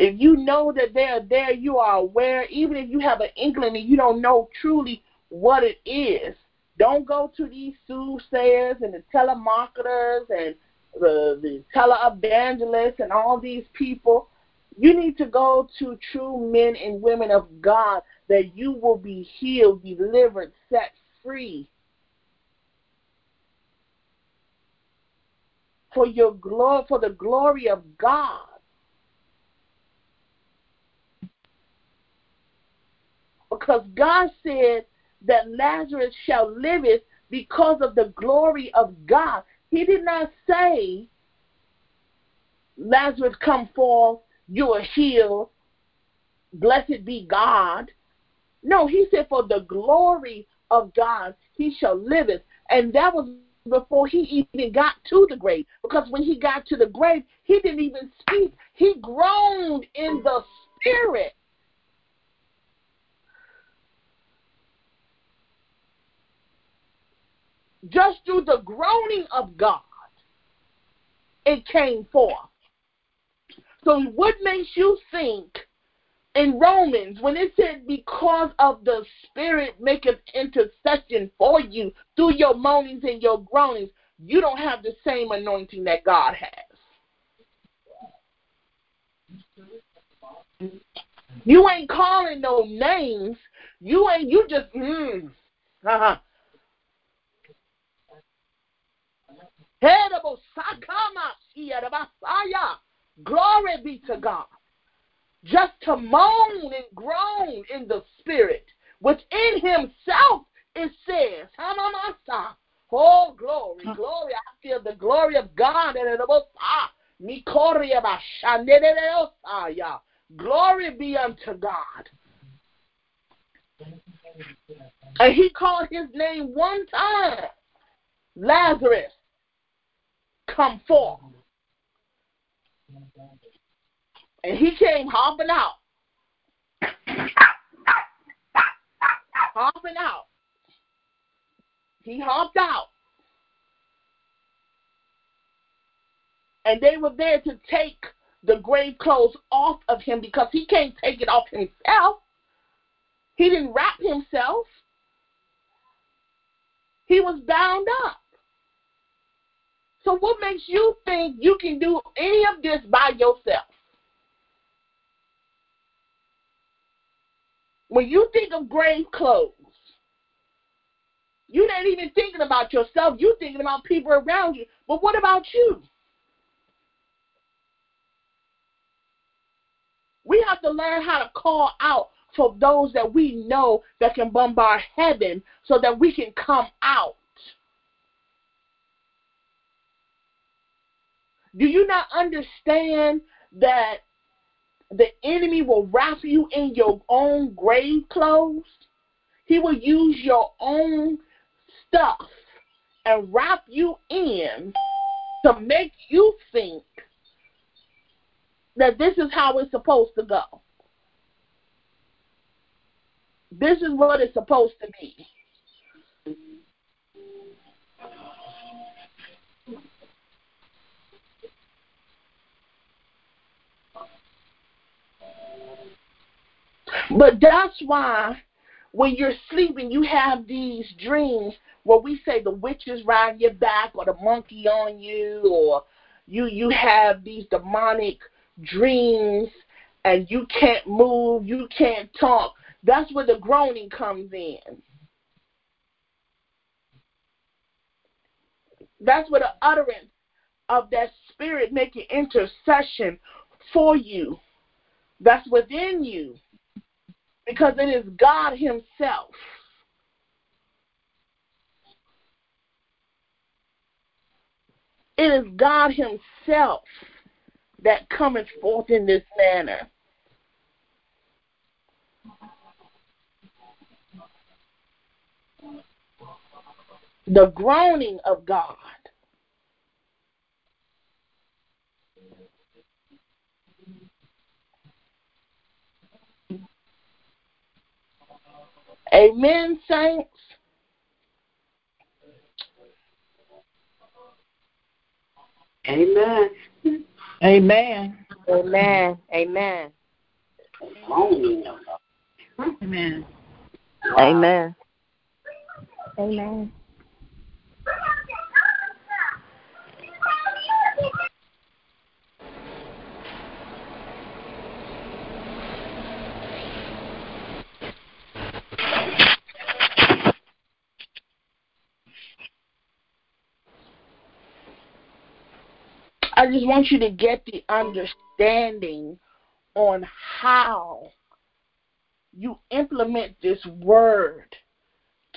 If you know that they're there, you are aware, even if you have an inkling and you don't know truly what it is, don't go to these soothsayers and the telemarketers and the, the televangelists and all these people. You need to go to true men and women of God that you will be healed, delivered, set free. For your glory, for the glory of God. Because God said that Lazarus shall live it because of the glory of God. He did not say, Lazarus, come forth, you are healed, blessed be God. No, he said, for the glory of God, he shall live it. And that was before he even got to the grave. Because when he got to the grave, he didn't even speak. He groaned in the spirit. Just through the groaning of God, it came forth. So, what makes you think in Romans when it said, because of the Spirit maketh intercession for you through your moanings and your groanings, you don't have the same anointing that God has? You ain't calling no names. You ain't, you just, mm, uh-huh. Glory be to God. Just to moan and groan in the spirit. Within himself, it says, Oh, glory, glory. I feel the glory of God. Glory be unto God. And he called his name one time Lazarus, come forth. And he came hopping out. hopping out. He hopped out. And they were there to take the grave clothes off of him because he can't take it off himself. He didn't wrap himself. He was bound up. So what makes you think you can do any of this by yourself? When you think of grave clothes, you're not even thinking about yourself. You're thinking about people around you. But what about you? We have to learn how to call out for those that we know that can bombard heaven so that we can come out. Do you not understand that the enemy will wrap you in your own grave clothes? He will use your own stuff and wrap you in to make you think that this is how it's supposed to go. This is what it's supposed to be. But that's why when you're sleeping, you have these dreams where we say the witches ride your back or the monkey on you or you you have these demonic dreams and you can't move, you can't talk. That's where the groaning comes in. That's where the utterance of that spirit making intercession for you. That's within you because it is God Himself. It is God Himself that cometh forth in this manner. The groaning of God. Amen, saints. Amen. Amen. Amen. Amen. Amen. Amen. Amen. I just want you to get the understanding on how you implement this word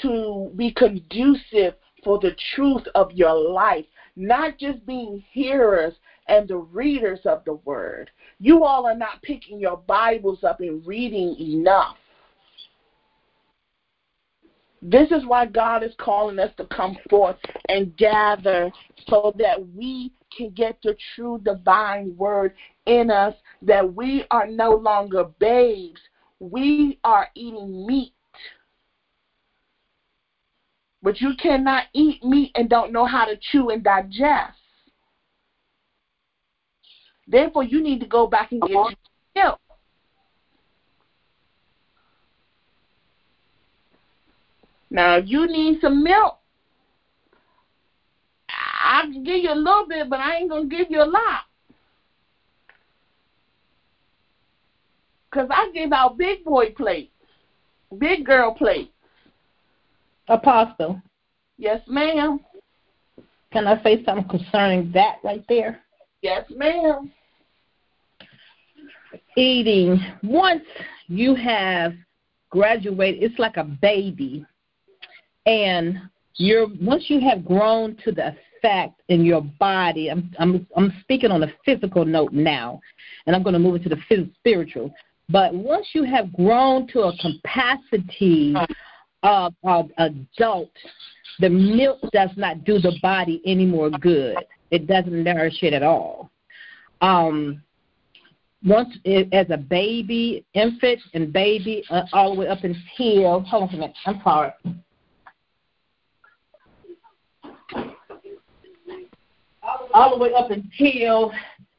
to be conducive for the truth of your life, not just being hearers and the readers of the word. You all are not picking your Bibles up and reading enough. This is why God is calling us to come forth and gather so that we can get the true divine word in us, that we are no longer babes. We are eating meat. But you cannot eat meat and don't know how to chew and digest. Therefore, you need to go back and get milk. Now, if you need some milk, I can give you a little bit, but I ain't gonna give you a lot. Cause I give out big boy plates, big girl plates. Apostle, Yes, ma'am. can I say something concerning that right there? Yes, ma'am. Eating, once you have graduated, it's like a baby. And you're once you have grown to the effect in your body, I'm I'm I'm speaking on a physical note now, and I'm going to move into the phys- spiritual. But once you have grown to a capacity of, of adult, the milk does not do the body any more good. It doesn't nourish it at all. Um, once as a baby, infant, and baby, uh, all the way up until hold on a minute. I'm sorry. All the way up until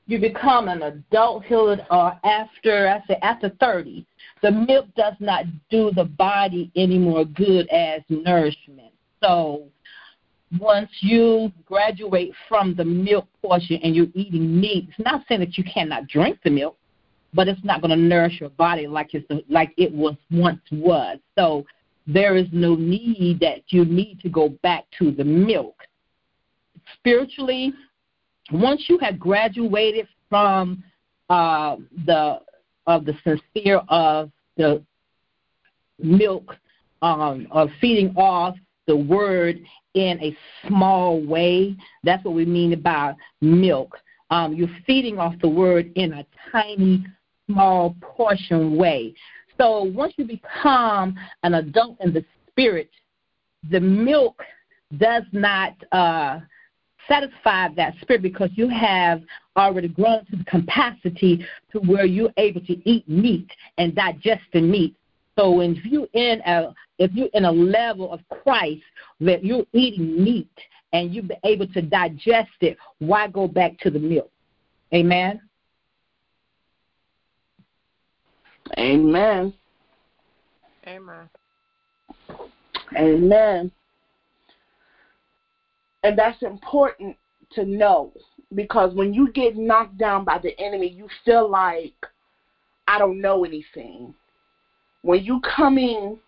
you become an adulthood or after I say after thirty, the milk does not do the body any more good as nourishment. So once you graduate from the milk portion and you're eating meat, it's not saying that you cannot drink the milk, but it's not going to nourish your body like it's like it was once was. So there is no need that you need to go back to the milk. Spiritually, once you have graduated from uh, the of the sincere of the milk um, of feeding off the word in a small way. That's what we mean about milk. Um, you're feeding off the word in a tiny, small portion way. So once you become an adult in the spirit, the milk does not uh, satisfy that spirit because you have already grown to the capacity to where you're able to eat meat and digest the meat So if you in a if you're in a level of Christ that you're eating meat and you're able to digest it, why go back to the milk? Amen. Amen. Amen. Amen. And that's important to know because when you get knocked down by the enemy, you feel like I don't know anything. When you coming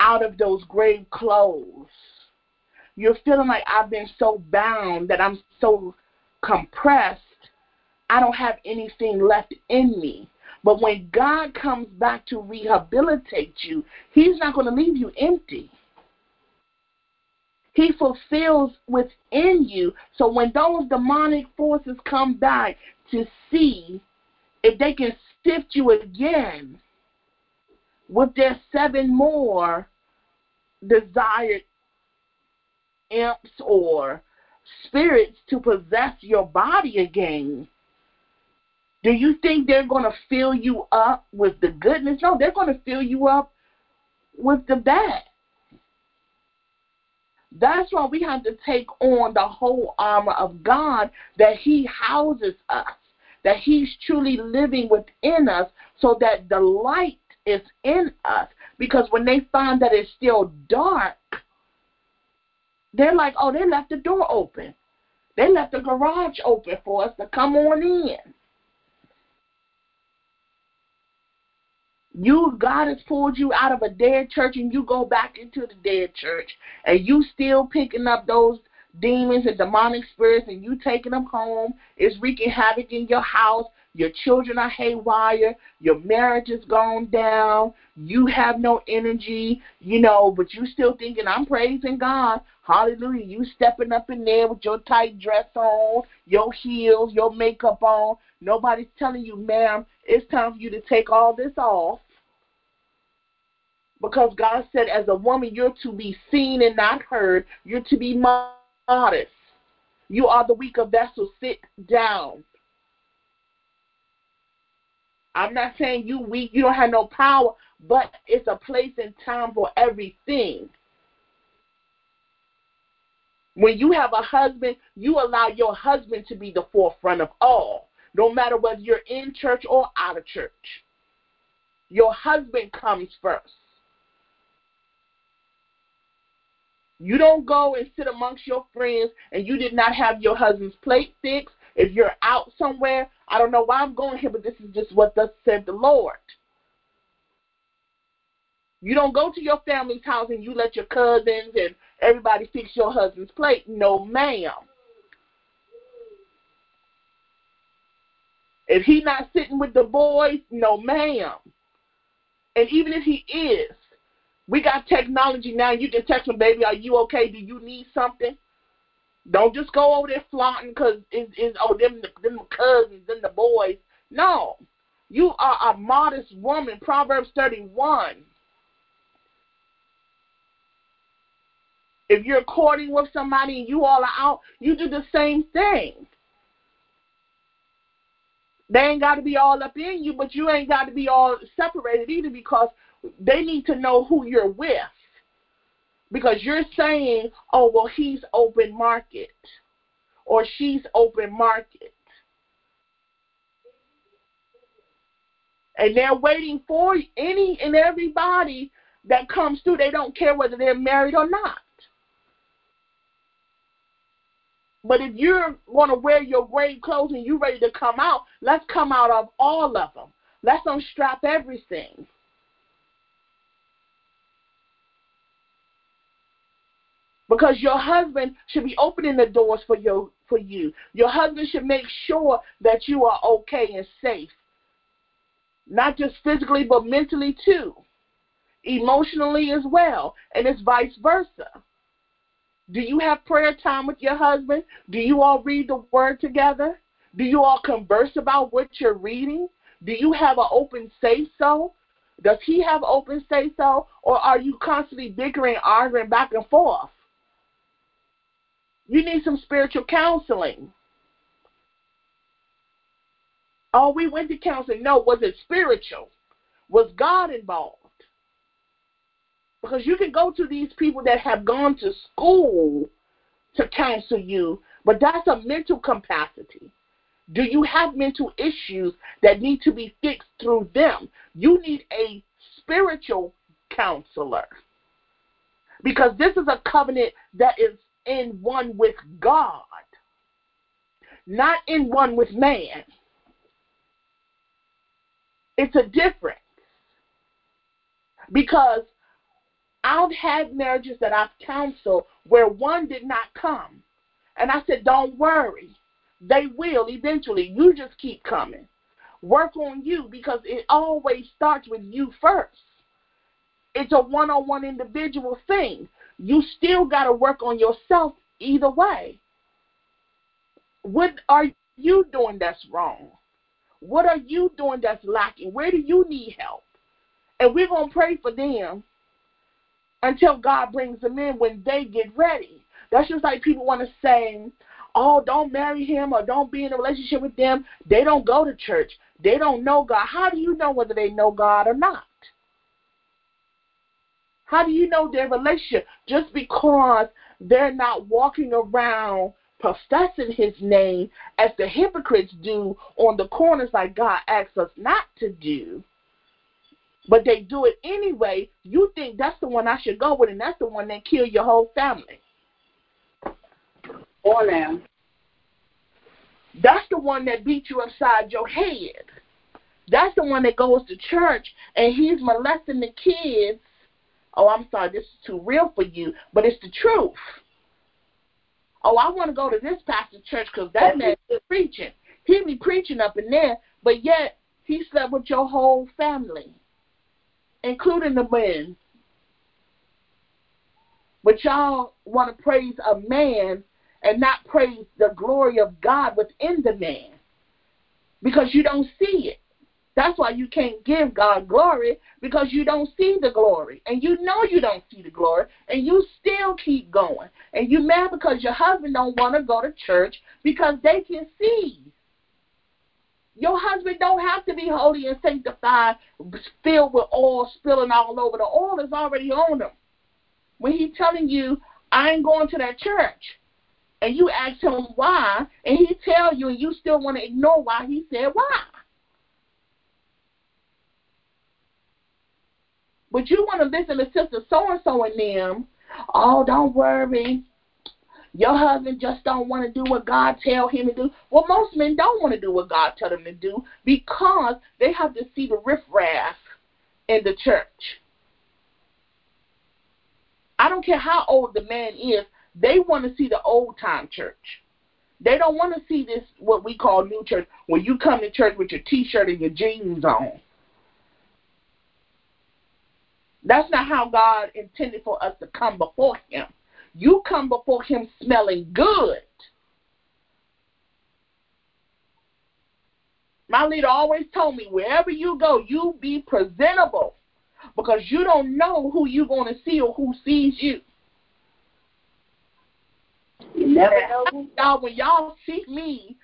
out of those grave clothes, you're feeling like I've been so bound that I'm so compressed, I don't have anything left in me. But when God comes back to rehabilitate you, He's not going to leave you empty. He fulfills within you. So when those demonic forces come back to see if they can sift you again with their seven more desired imps or spirits to possess your body again, do you think they're going to fill you up with the goodness? No, they're going to fill you up with the bad. That's why we have to take on the whole armor of God that He houses us, that He's truly living within us, so that the light is in us. Because when they find that it's still dark, they're like, oh, they left the door open. They left the garage open for us to come on in. You God has pulled you out of a dead church and you go back into the dead church and you still picking up those demons and demonic spirits and you taking them home. It's wreaking havoc in your house. Your children are haywire. Your marriage is gone down. You have no energy, you know, but you still thinking, I'm praising God. Hallelujah. You stepping up in there with your tight dress on, your heels, your makeup on. Nobody's telling you, ma'am, it's time for you to take all this off. Because God said, as a woman, you're to be seen and not heard. You're to be modest. You are the weaker vessel. Sit down. I'm not saying you weak, you don't have no power, but it's a place and time for everything. When you have a husband, you allow your husband to be the forefront of all, no matter whether you're in church or out of church. Your husband comes first. You don't go and sit amongst your friends and you did not have your husband's plate fixed. If you're out somewhere, I don't know why I'm going here, but this is just what thus said the Lord. You don't go to your family's house and you let your cousins and everybody fix your husband's plate. No, ma'am. If he not sitting with the boys, no, ma'am. And even if he is, we got technology now. You can text him, baby, are you okay? Do you need something? Don't just go over there flaunting because it's, it's oh them them cousins, them the boys. No, you are a modest woman. Proverbs thirty one. If you're courting with somebody and you all are out, you do the same thing. They ain't got to be all up in you, but you ain't got to be all separated either because they need to know who you're with. Because you're saying, oh, well, he's open market or she's open market. And they're waiting for any and everybody that comes through. They don't care whether they're married or not. But if you're going to wear your grave clothes and you're ready to come out, let's come out of all of them. Let's unstrap everything. Because your husband should be opening the doors for your for you. Your husband should make sure that you are okay and safe. Not just physically but mentally too. Emotionally as well. And it's vice versa. Do you have prayer time with your husband? Do you all read the word together? Do you all converse about what you're reading? Do you have an open say so? Does he have open say so? Or are you constantly bickering, arguing back and forth? You need some spiritual counseling. Oh, we went to counseling. No, was it spiritual? Was God involved? Because you can go to these people that have gone to school to counsel you, but that's a mental capacity. Do you have mental issues that need to be fixed through them? You need a spiritual counselor. Because this is a covenant that is in one with God, not in one with man. It's a difference. Because I've had marriages that I've counseled where one did not come. And I said, don't worry. They will eventually. You just keep coming. Work on you because it always starts with you first. It's a one on one individual thing. You still got to work on yourself either way. What are you doing that's wrong? What are you doing that's lacking? Where do you need help? And we're going to pray for them until God brings them in when they get ready. That's just like people want to say, oh, don't marry him or don't be in a relationship with them. They don't go to church. They don't know God. How do you know whether they know God or not? How do you know their relationship? Just because they're not walking around professing his name as the hypocrites do on the corners like God asks us not to do, but they do it anyway, you think that's the one I should go with and that's the one that kill your whole family. Or now. That's the one that beat you upside your head. That's the one that goes to church and he's molesting the kids. Oh, I'm sorry, this is too real for you, but it's the truth. Oh, I want to go to this pastor's church because that man is preaching. He be preaching up in there, but yet he slept with your whole family, including the men. But y'all want to praise a man and not praise the glory of God within the man because you don't see it. That's why you can't give God glory because you don't see the glory. And you know you don't see the glory and you still keep going. And you mad because your husband don't want to go to church because they can see. Your husband don't have to be holy and sanctified, filled with oil spilling all over. The oil is already on him. When he's telling you, I ain't going to that church, and you ask him why, and he tell you, and you still want to ignore why he said why. But you want to listen to Sister So and so and them. Oh, don't worry. Your husband just don't want to do what God tell him to do. Well, most men don't want to do what God tell them to do because they have to see the riffraff in the church. I don't care how old the man is. They want to see the old time church. They don't want to see this what we call new church, where you come to church with your T-shirt and your jeans on. That's not how God intended for us to come before Him. You come before Him smelling good. My leader always told me wherever you go, you be presentable because you don't know who you're going to see or who sees you. You never know. Y'all, when y'all see me,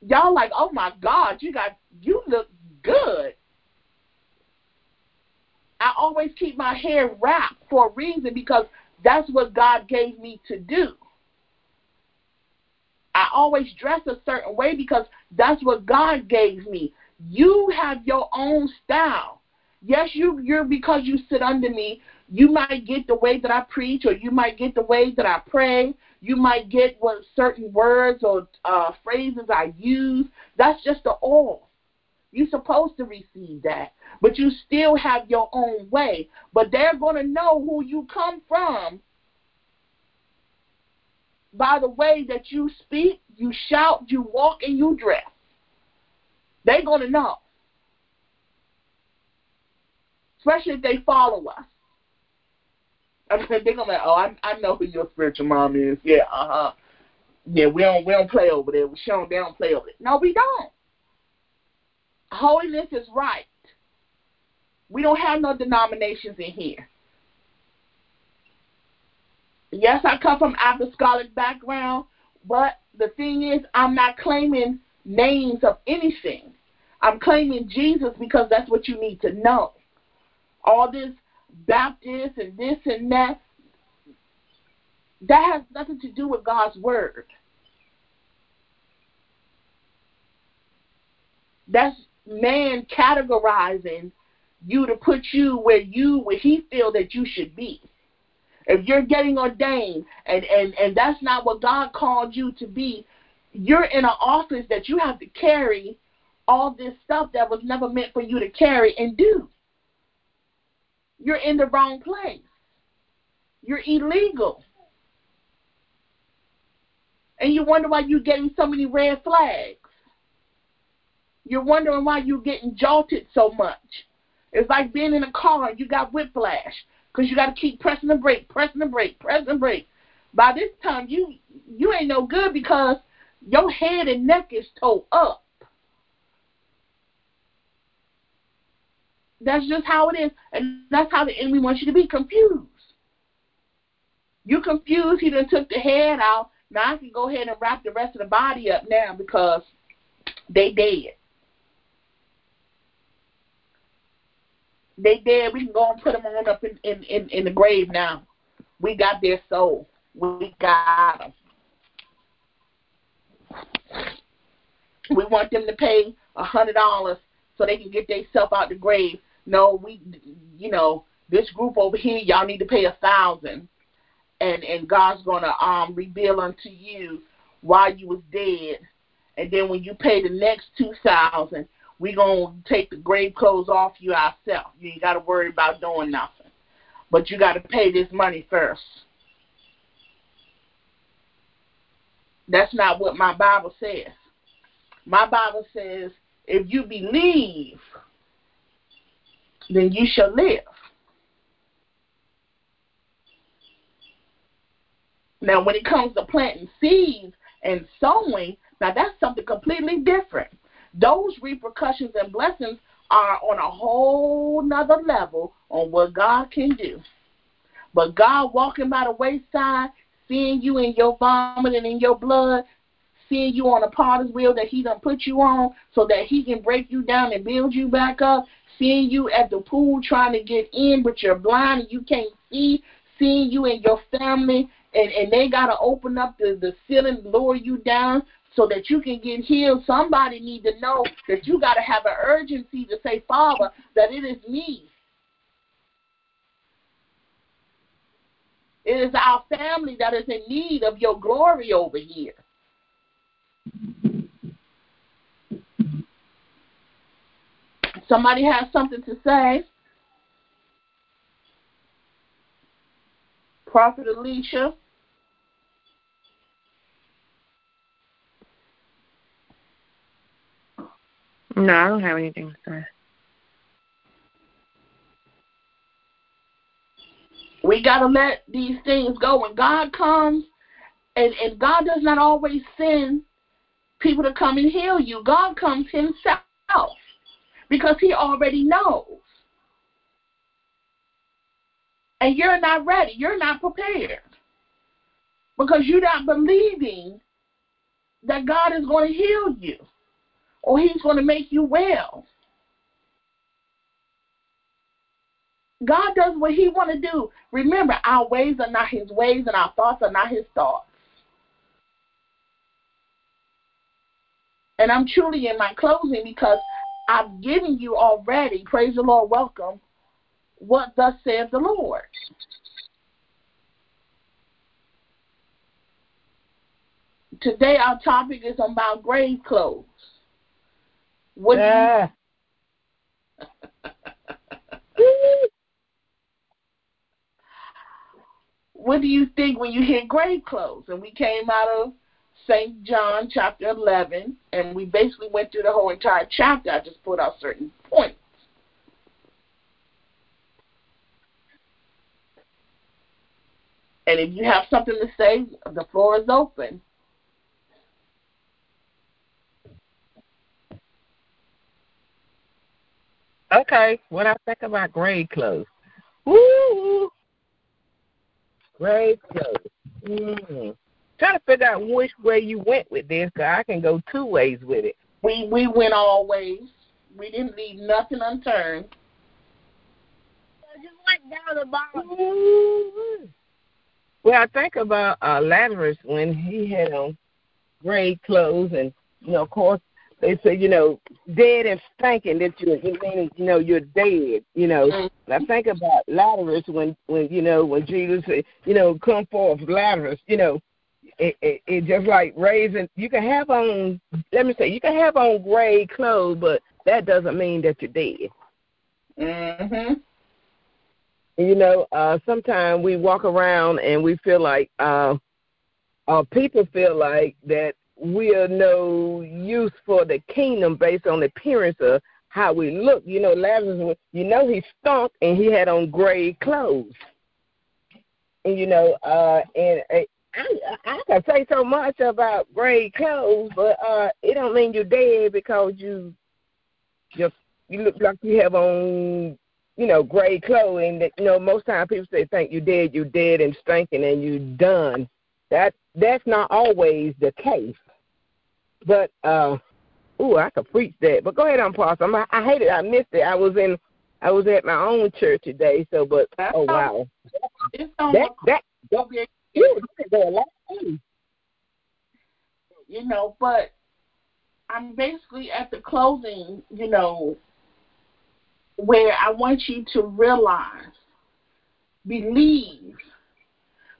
y'all like, oh my God, you got, you look good. I always keep my hair wrapped for a reason because that's what God gave me to do. I always dress a certain way because that's what God gave me. You have your own style. Yes, you you're because you sit under me, you might get the way that I preach or you might get the way that I pray. You might get what certain words or uh, phrases I use. That's just the oil. You're supposed to receive that, but you still have your own way. But they're going to know who you come from by the way that you speak, you shout, you walk, and you dress. They're going to know. Especially if they follow us. I mean, they're gonna be like, oh, I, I know who your spiritual mom is. Yeah, uh huh. Yeah, we don't we don't play over there. We show them they don't play over there. No, we don't. Holiness is right. We don't have no denominations in here. Yes, I come from apostolic background, but the thing is, I'm not claiming names of anything. I'm claiming Jesus because that's what you need to know. All this Baptist and this and that, that has nothing to do with God's word. That's man categorizing you to put you where you where he feel that you should be. If you're getting ordained and, and, and that's not what God called you to be, you're in an office that you have to carry all this stuff that was never meant for you to carry and do. You're in the wrong place. You're illegal. And you wonder why you're getting so many red flags. You're wondering why you're getting jolted so much. It's like being in a car and you got whiplash because you got to keep pressing the brake, pressing the brake, pressing the brake. By this time, you you ain't no good because your head and neck is towed up. That's just how it is, and that's how the enemy wants you to be confused. You confused. He done took the head out. Now I can go ahead and wrap the rest of the body up now because they dead. They dead. We can go and put them on up in in in, in the grave now. We got their soul. We got them. We want them to pay a hundred dollars so they can get themselves out the grave. No, we, you know, this group over here, y'all need to pay a thousand, and and God's gonna um reveal unto you why you was dead, and then when you pay the next two thousand, we gonna take the grave clothes off you ourselves. You ain't gotta worry about doing nothing, but you gotta pay this money first. That's not what my Bible says. My Bible says, if you believe, then you shall live. Now, when it comes to planting seeds and sowing, now that's something completely different. Those repercussions and blessings are on a whole nother level on what God can do. But God walking by the wayside, seeing you in your vomit and in your blood, seeing you on a potter's wheel that he done put you on so that he can break you down and build you back up, seeing you at the pool trying to get in but you're blind and you can't see, seeing you and your family and, and they gotta open up the, the ceiling, lower you down so that you can get healed. Somebody need to know that you gotta have an urgency to say, Father, that it is me. It is our family that is in need of your glory over here. Somebody has something to say? Prophet Alicia? No, I don't have anything to say. We got to let these things go. When God comes, and, and God does not always send people to come and heal you, God comes Himself because He already knows. And you're not ready, you're not prepared because you're not believing that God is going to heal you or He's going to make you well. God does what He want to do. Remember, our ways are not His ways, and our thoughts are not His thoughts. And I'm truly in my closing because I've given you already, praise the Lord, welcome, what thus saith the Lord. Today our topic is about grave clothes. What Yeah. what do you think when you hear grave clothes? And we came out of St. John chapter 11, and we basically went through the whole entire chapter. I just put out certain points. And if you have something to say, the floor is open. Okay, what I think about grave clothes. Woo! Grave clothes. Mm. Trying to figure out which way you went with this, because I can go two ways with it. We we went all ways. We didn't leave nothing unturned. Just went down the bottom. Well, I think about uh, Lazarus when he had on gray clothes, and you know, of course, they say you know, dead and stinking that you, you mean you know you're dead. You know, Mm-hmm. and I think about Lazarus when when you know when Jesus said, you know, come forth Lazarus. You know, it, it it just like raising. You can have on. Let me say, you can have on gray clothes, but that doesn't mean that you're dead. Mm Mhm. you know, uh sometimes we walk around and we feel like uh uh people feel like that we are no use for the kingdom based on the appearance of how we look. You know, Lazarus you know he stunk and he had on gray clothes. And you know, uh and uh, I I can say so much about gray clothes, but uh it don't mean you're dead because you just you look like you have on you know, gray clothing that you know, most times people say think you're dead, you're dead and stinking and you're done. That that's not always the case. But uh ooh, I could preach that. But go ahead on Pastor. I'm, I hate it, I missed it. I was in I was at my own church today, so but That's oh wow. It's on That that Don't be- you go a lot you know, but I'm basically at the closing, you know, where I want you to realize, believe,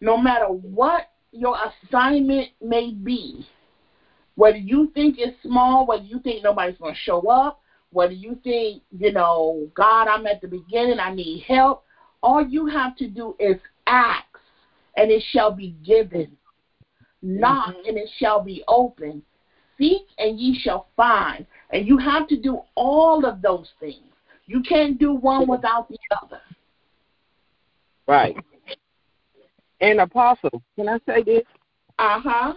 no matter what your assignment may be, whether you think it's small, whether you think nobody's going to show up, whether you think, you know, God, I'm at the beginning, I need help, all you have to do is ask, and it shall be given. Knock, and it shall be open. Seek, and ye shall find. And you have to do all of those things. You can't do one without the other. Right. And apostle, can I say this? Uh huh.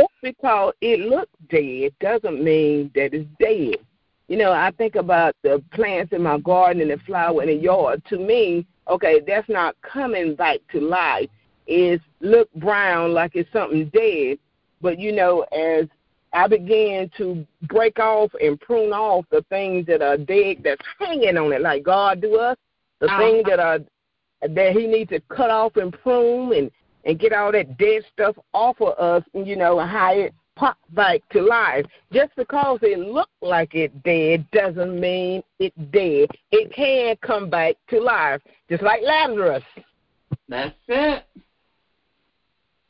Just because it looks dead doesn't mean that it's dead. You know, I think about the plants in my garden and the flower in the yard. To me, okay, that's not coming back to life. It's look brown like it's something dead. But you know, as I began to break off and prune off the things that are dead that's hanging on it, like God do us, the Uh-huh. things that are that He needs to cut off and prune and and get all that dead stuff off of us, you know, and how it pops back to life. Just because it looked like it dead doesn't mean it's dead. It can come back to life, just like Lazarus. That's it.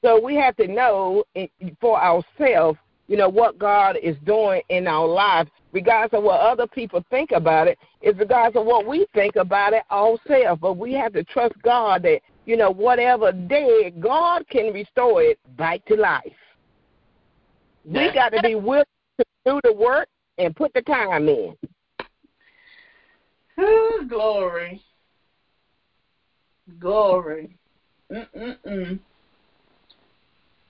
So we have to know eh, for ourselves, you know, what God is doing in our lives, regardless of what other people think about it, is regardless of what we think about it ourselves. But we have to trust God that, you know, whatever dead, God can restore it back to life. We got to be willing to do the work and put the time in. Ooh, glory. Glory. Mm-mm-mm.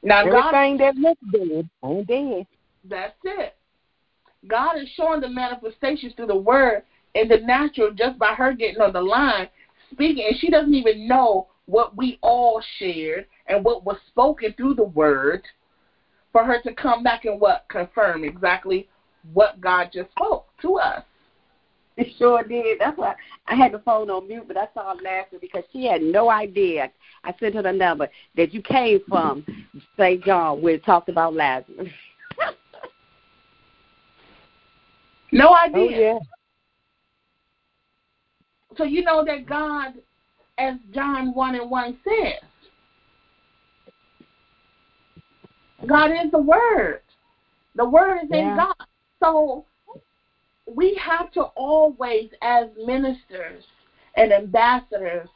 Now, God, Everything that looks dead ain't dead. that's it. God is showing the manifestations through the word in the natural just by her getting on the line speaking, and she doesn't even know what we all shared and what was spoken through the word for her to come back and what confirm exactly what God just spoke to us. It sure did. That's why I had the phone on mute, but I saw her laughing because she had no idea. I sent her the number that you came from St. John where it talked about Lazarus. No idea. Oh, yeah. So you know that God, as John 1 and 1 says, God is the Word. The Word is Yeah. in God. So we have to always, as ministers and ambassadors,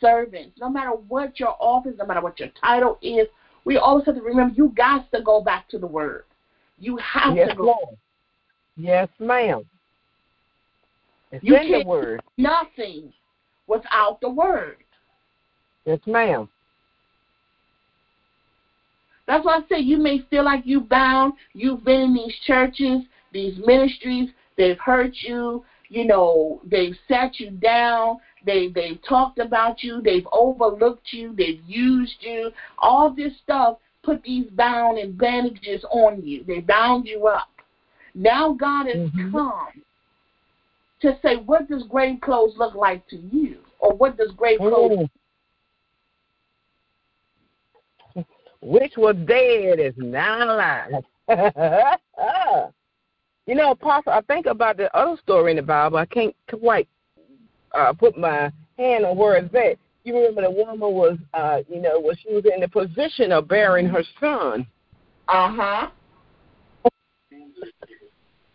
servants, no matter what your office, no matter what your title is, we always have to remember you got to go back to the Word. You have Yes, to go. Lord. Yes, ma'am. It's You in the word. Nothing without the Word. Yes, ma'am. That's why I say you may feel like you bound. You've been in these churches, these ministries. They've hurt you. You know, they've set you down. They they've talked about you. They've overlooked you. They've used you. All this stuff put these bound and bandages on you. They bound you up. Now God has Mhm. come to say, what does grave clothes look like to you? Or what does grave clothes Mm. Which was dead is now alive. you know, Apostle, I think about the other story in the Bible. I can't quite uh, put my hand on where it's at. You remember the woman was, uh, you know, when she was in the position of bearing her son. Uh-huh.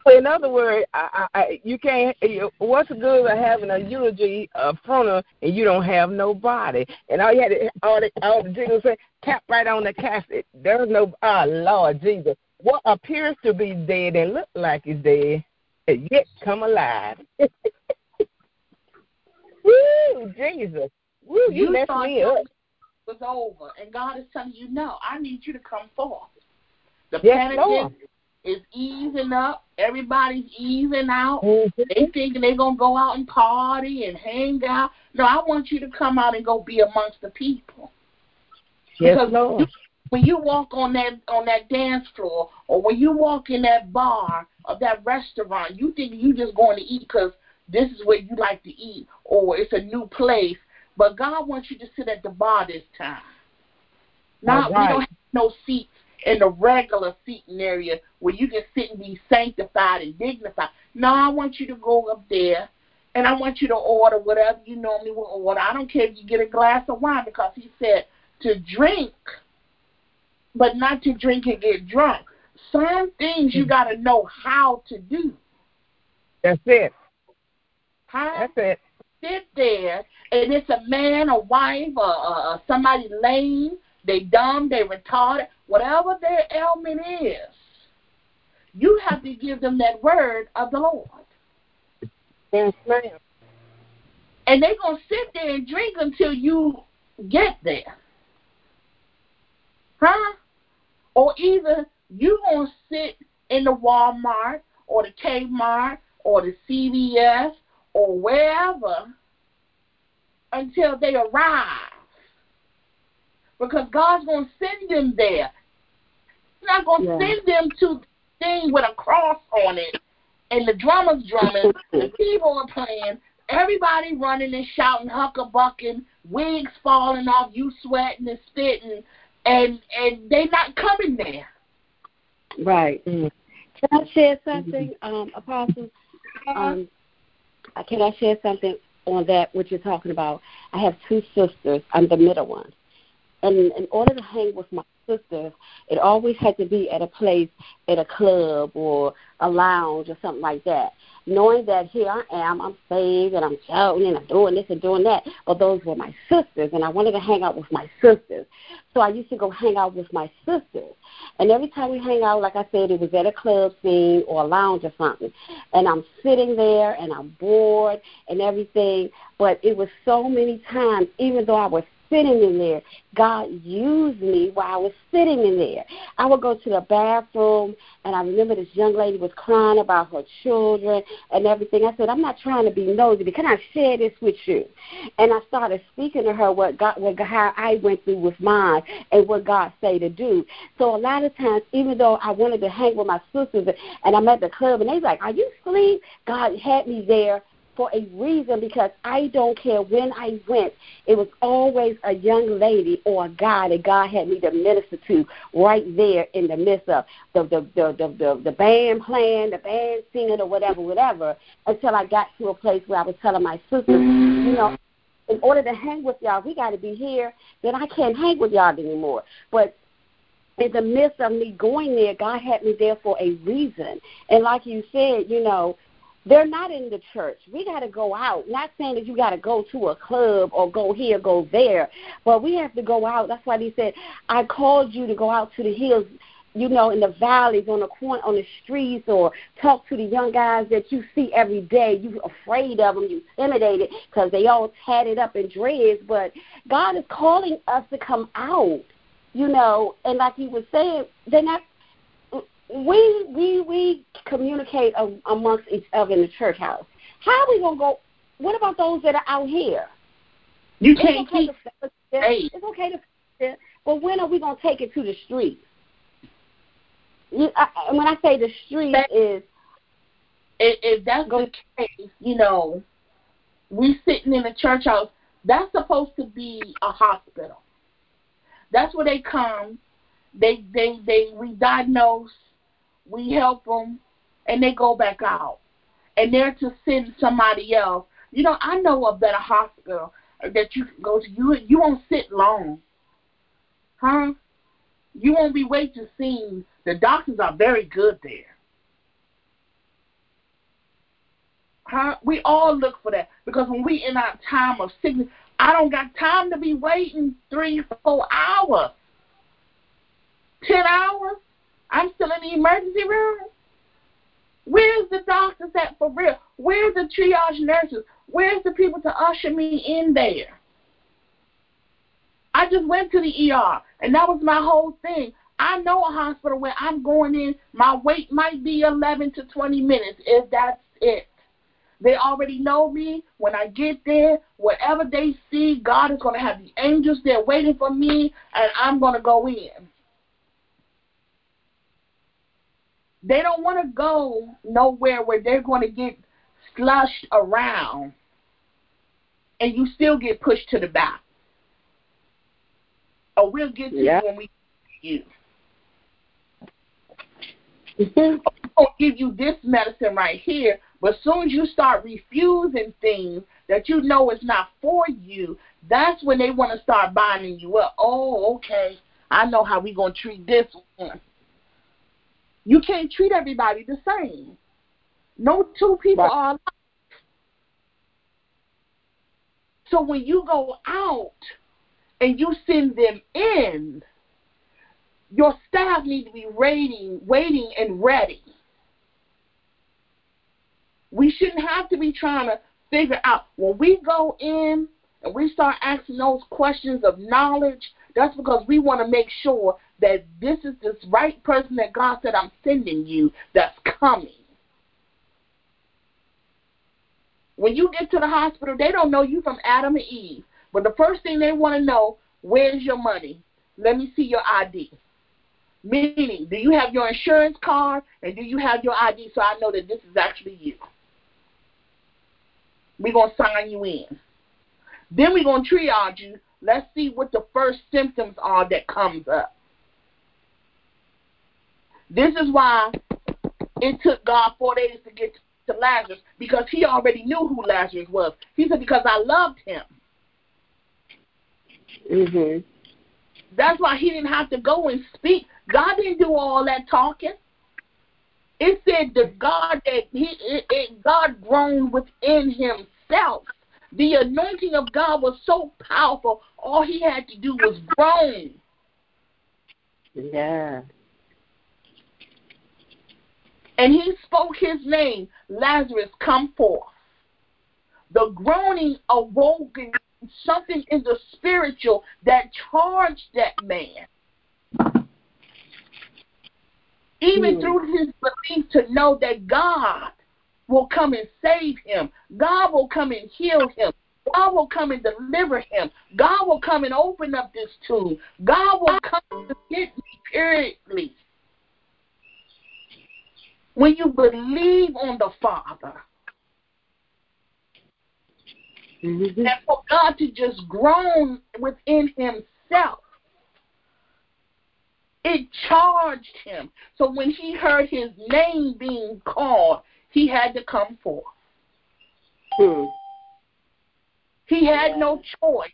So in other words, I, I, you can't. What's the good of having a eulogy uh, funeral and you don't have nobody? And all you had to, all the all the jingles say, tap right on the casket. There's no. Ah, Lord Jesus, what appears to be dead and look like is dead, and yet come alive. Woo, Jesus. Woo, you, You messed me up. was over, and God is telling you, no, I need you to come forth. The Yes, panic Is, easing up. Everybody's easing out. Mhm. They thinking they're gonna go out and party and hang out. No, I want you to come out and go be amongst the people. Yes, Because Lord. When you walk on that on that dance floor, or when you walk in that bar or that restaurant, you think you just going to eat because this is where you like to eat, or it's a new place. But God wants you to sit at the bar this time. Not right. we don't have no seats in the regular seating area where you can sit and be sanctified and dignified. No, I want you to go up there and I want you to order whatever you normally would order. I don't care if you get a glass of wine because he said to drink, but not to drink and get drunk. Some things you hmm. got to know how to do. That's it. Huh? That's it. sit there and it's a man, a wife, or, or, or somebody lame, they dumb, they retarded, whatever their ailment is, you have to give them that word of the Lord. Yes, ma'am. And they're going to sit there and drink until you get there. Huh? Or either you going to sit in the Walmart or the Kmart or the CVS or wherever until they arrive. Because God's going to send them there. He's not going to Yeah. send them to the thing with a cross on it and the drummers drumming, the people are playing, everybody running and shouting, huckabucking, wigs falling off, you sweating and spitting, and and they not coming there. Right. Mm. Can I share something, um, Apostle? Um, can I share something on that, what you're talking about? I have two sisters. I'm the middle one. And in order to hang with my sisters, it always had to be at a place, at a club or a lounge or something like that. Knowing that here I am, I'm saved and I'm shouting and I'm doing this and doing that. But those were my sisters, and I wanted to hang out with my sisters. So I used to go hang out with my sisters. And every time we hang out, like I said, it was at a club scene or a lounge or something. And I'm sitting there and I'm bored and everything. But it was so many times, even though I was sitting in there, God used me while I was sitting in there. I would go to the bathroom, and I remember this young lady was crying about her children and everything. I said, I'm not trying to be nosy, but can I share this with you? And I started speaking to her what God, what how I went through with mine and what God say to do. So a lot of times, even though I wanted to hang with my sisters, and I'm at the club, and they like, "Are you asleep?" God had me there for a reason because I don't care when I went. It was always a young lady or a guy that God had me to minister to right there in the midst of the the the the, the, the band playing, the band singing, or whatever, whatever. Until I got to a place where I was telling my sisters, you know, in order to hang with y'all, we got to be here. Then I can't hang with y'all anymore. But in the midst of me going there, God had me there for a reason. And like you said, you know, they're not in the church. We got to go out. Not saying that you got to go to a club or go here, go there, but we have to go out. That's why he said, "I called you to go out to the hills." You know, in the valleys, on the corner, on the streets, or talk to the young guys that you see every day. You afraid of them, you intimidated because they all tatted up in dreads. But God is calling us to come out. You know, and like he was saying, they're not we we we communicate a, amongst each other in the church house. How are we gonna go? What about those that are out here? You It's can't okay keep to fellowship. It's okay to fellowship, but when are we gonna take it to the street? You, I, when I say the street is if, if that's the case, you know, we sitting in the church house. That's supposed to be a hospital. That's where they come. They they they we diagnose, we help them, and they go back out. And they're to send somebody else. You know, I know a better hospital that you can go to. You you won't sit long, huh? You won't be waiting to see. The doctors are very good there. Huh? We all look for that because when we in our time of sickness, I don't got time to be waiting three, four hours, ten hours. I'm still in the emergency room. Where's the doctors at for real? Where's the triage nurses? Where's the people to usher me in there? I just went to the ER, and that was my whole thing. I know a hospital where I'm going in, my wait might be 11 to 20 minutes, if that's it. They already know me. When I get there, whatever they see, God is going to have the angels there waiting for me, and I'm going to go in. They don't want to go nowhere where they're going to get slushed around and you still get pushed to the back. Or we'll get to Yeah. you when we get you. Mm-hmm. Oh, I'm going to give you this medicine right here, but as soon as you start refusing things that you know is not for you, that's when they want to start binding you up. Oh, okay. I know how we're going to treat this one. You can't treat everybody the same. No two people Right. are alike. So when you go out and you send them in, your staff need to be waiting, waiting and ready. We shouldn't have to be trying to figure out when we go in and we start asking those questions of knowledge. That's because we want to make sure that this is this right person that God said I'm sending you that's coming. When you get to the hospital, they don't know you from Adam and Eve. But the first thing they want to know, where's your money? Let me see your ID. Meaning, do you have your insurance card and do you have your ID so I know that this is actually you? We're going to sign you in. Then we're going to triage you. Let's see what the first symptoms are that comes up. This is why it took God four days to get to Lazarus because he already knew who Lazarus was. He said, because I loved him. Mhm. That's why he didn't have to go and speak. God didn't do all that talking. It said that God that he it, it, God groaned within himself. The anointing of God was so powerful. All he had to do was groan. Yeah. And he spoke his name, Lazarus, come forth. The groaning awoke something in the spiritual that charged that man. Even Hmm. through his belief to know that God will come and save him, God will come and heal him, God will come and deliver him, God will come and open up this tomb, God will come to get me, periodly. When you believe on the Father, Mhm. and for God to just groan within himself. It charged him. So when he heard his name being called, he had to come forth. Hmm. He had no choice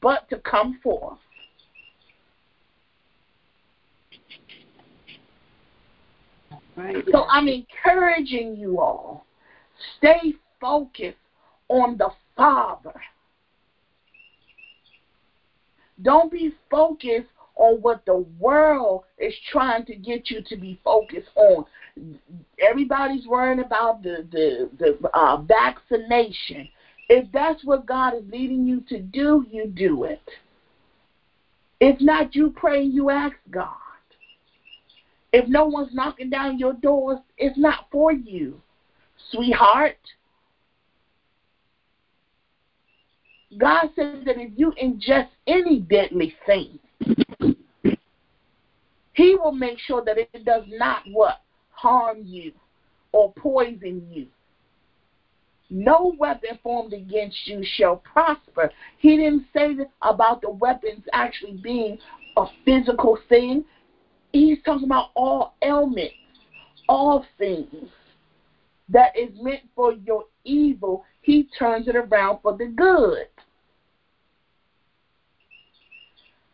but to come forth. So I'm encouraging you all. Stay focused on the Father. Don't be focused on what the world is trying to get you to be focused on. Everybody's worrying about the the the uh, vaccination. If that's what God is leading you to do, you do it. If not, you pray you ask God. If no one's knocking down your doors, it's not for you, sweetheart. God says that if you ingest any deadly thing, He will make sure that it does not what harm you or poison you. No weapon formed against you shall prosper. He didn't say about the weapons actually being a physical thing. He's talking about all ailments, all things that is meant for your evil. He turns it around for the good.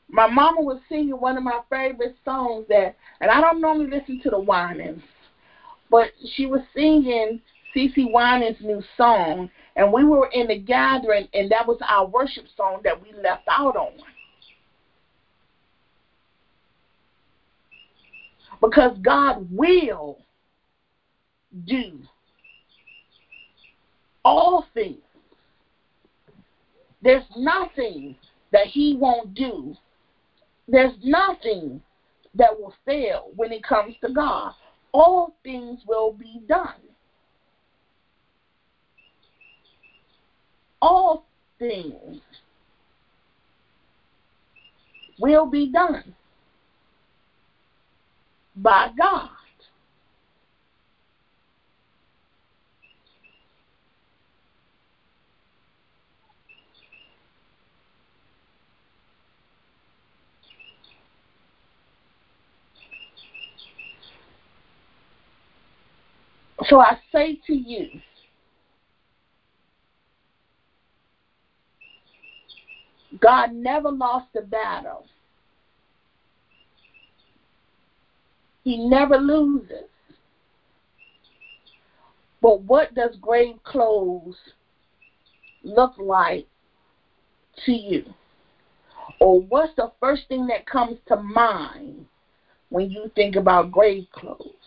My mama was singing one of my favorite songs that, and I don't normally listen to the Winans, but she was singing CeCe Winans' new song, and we were in the gathering, and that was our worship song that we left out on. Because God will do all things. There's nothing that He won't do. There's nothing that will fail when it comes to God. All things will be done. All things will be done by God. So I say to you, God never lost a battle. He never loses. But what does grave clothes look like to you? Or what's the first thing that comes to mind when you think about grave clothes?